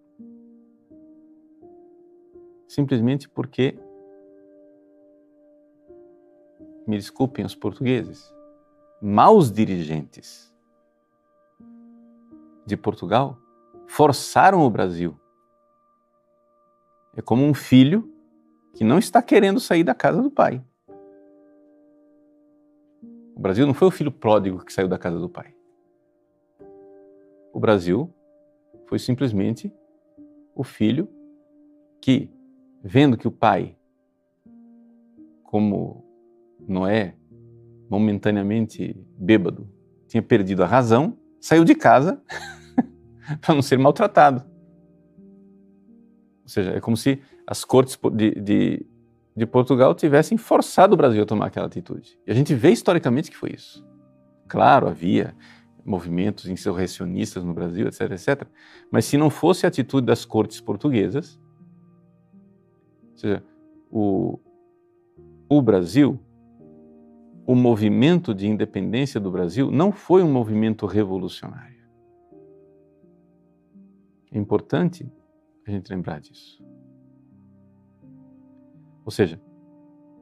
[SPEAKER 1] simplesmente porque, me desculpem os portugueses, maus dirigentes de Portugal forçaram o Brasil é como um filho que não está querendo sair da casa do pai. O Brasil não foi o filho pródigo que saiu da casa do pai. O Brasil foi simplesmente o filho que, vendo que o pai, como Noé, momentaneamente bêbado, tinha perdido a razão, saiu de casa para não ser maltratado. Seja, é como se as cortes de, de, de Portugal tivessem forçado o Brasil a tomar aquela atitude. E a gente vê historicamente que foi isso. Claro, havia movimentos insurrecionistas no Brasil, etc, etc. Mas se não fosse a atitude das cortes portuguesas, ou seja, o, o Brasil, o movimento de independência do Brasil não foi um movimento revolucionário. É importante a gente lembrar disso. Ou seja,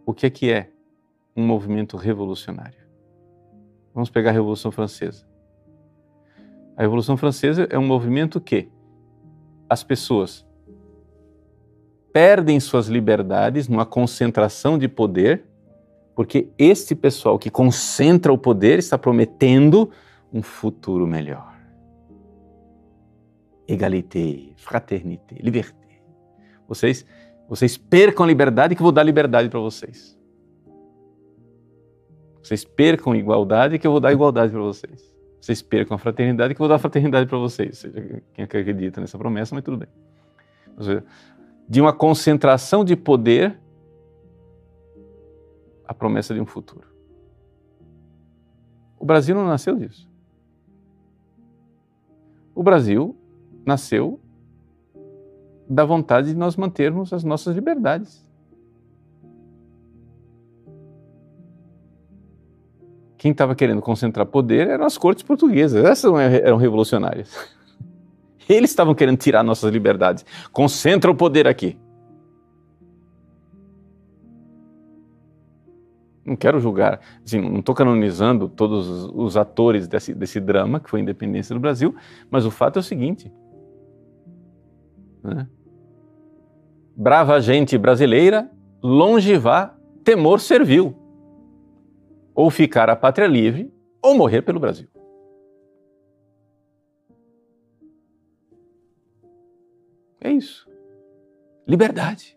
[SPEAKER 1] o que é que é um movimento revolucionário? Vamos pegar a Revolução Francesa. A Revolução Francesa é um movimento que as pessoas perdem suas liberdades numa concentração de poder, porque este pessoal que concentra o poder está prometendo um futuro melhor égalité, fraternité, liberté. Vocês Vocês percam a liberdade que eu vou dar liberdade para vocês. Vocês percam igualdade que eu vou dar igualdade para vocês. Vocês percam a fraternidade que eu vou dar fraternidade para vocês. Seja, quem acredita nessa promessa, mas tudo bem. De uma concentração de poder, a promessa de um futuro. O Brasil não nasceu disso. O Brasil nasceu da vontade de nós mantermos as nossas liberdades. Quem estava querendo concentrar poder eram as cortes portuguesas, essas eram revolucionárias. Eles estavam querendo tirar nossas liberdades. Concentra o poder aqui. Não quero julgar, assim, não estou canonizando todos os atores desse, desse drama que foi a independência do Brasil, mas o fato é o seguinte: né? brava gente brasileira, longe vá, temor serviu. Ou ficar a pátria livre, ou morrer pelo Brasil. É isso. Liberdade.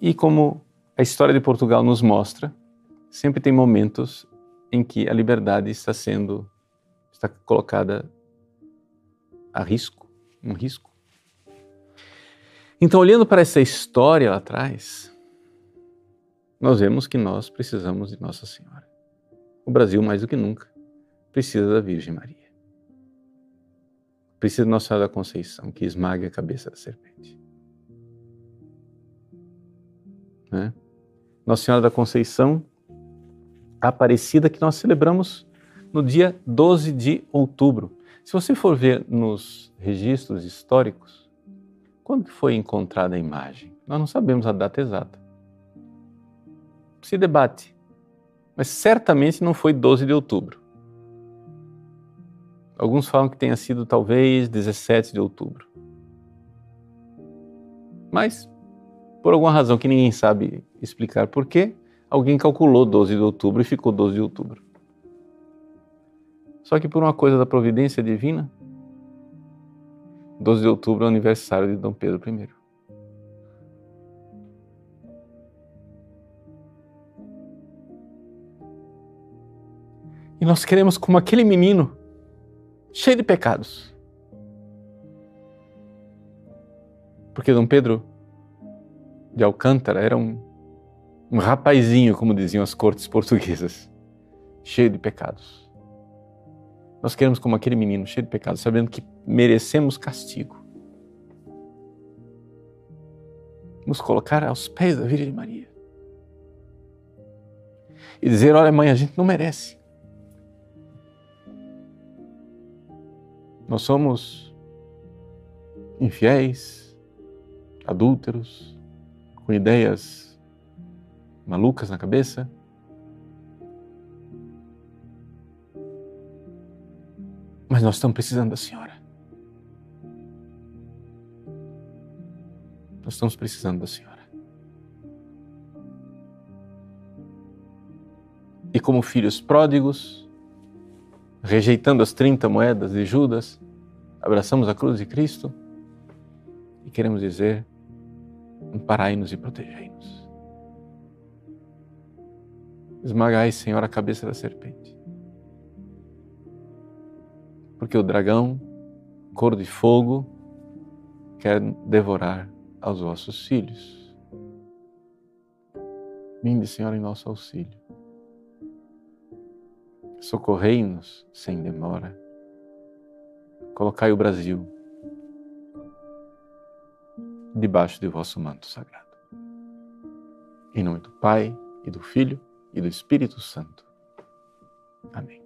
[SPEAKER 1] E como a história de Portugal nos mostra, sempre tem momentos em que a liberdade está sendo está colocada a risco um risco. Então, olhando para essa história lá atrás, nós vemos que nós precisamos de Nossa Senhora. O Brasil, mais do que nunca, precisa da Virgem Maria. Precisa de Nossa Senhora da Conceição, que esmague a cabeça da serpente. Né? Nossa Senhora da Conceição, Aparecida, que nós celebramos no dia 12 de outubro. Se você for ver nos registros históricos, quando foi encontrada a imagem? Nós não sabemos a data exata. Se debate, mas certamente não foi 12 de outubro. Alguns falam que tenha sido talvez 17 de outubro. Mas, por alguma razão que ninguém sabe explicar por quê, alguém calculou 12 de outubro e ficou 12 de outubro. Só que por uma coisa da providência divina, 12 de outubro é o aniversário de Dom Pedro I. E nós queremos, como aquele menino, cheio de pecados. Porque Dom Pedro de Alcântara era um, um rapazinho, como diziam as cortes portuguesas, cheio de pecados. Nós queremos, como aquele menino cheio de pecados, sabendo que merecemos castigo, nos colocar aos pés da Virgem Maria e dizer: Olha, mãe, a gente não merece. Nós somos infiéis, adúlteros, com ideias malucas na cabeça. Mas nós estamos precisando da Senhora. Nós estamos precisando da Senhora. E como filhos pródigos, rejeitando as 30 moedas de Judas, abraçamos a cruz de Cristo e queremos dizer: amparai-nos e protegei-nos. Esmagai, Senhor, a cabeça da serpente porque o dragão, cor de fogo, quer devorar aos vossos filhos. Vinde, Senhor, em nosso auxílio. Socorrei-nos sem demora. Colocai o Brasil debaixo de vosso manto sagrado. Em nome do Pai, e do Filho, e do Espírito Santo. Amém.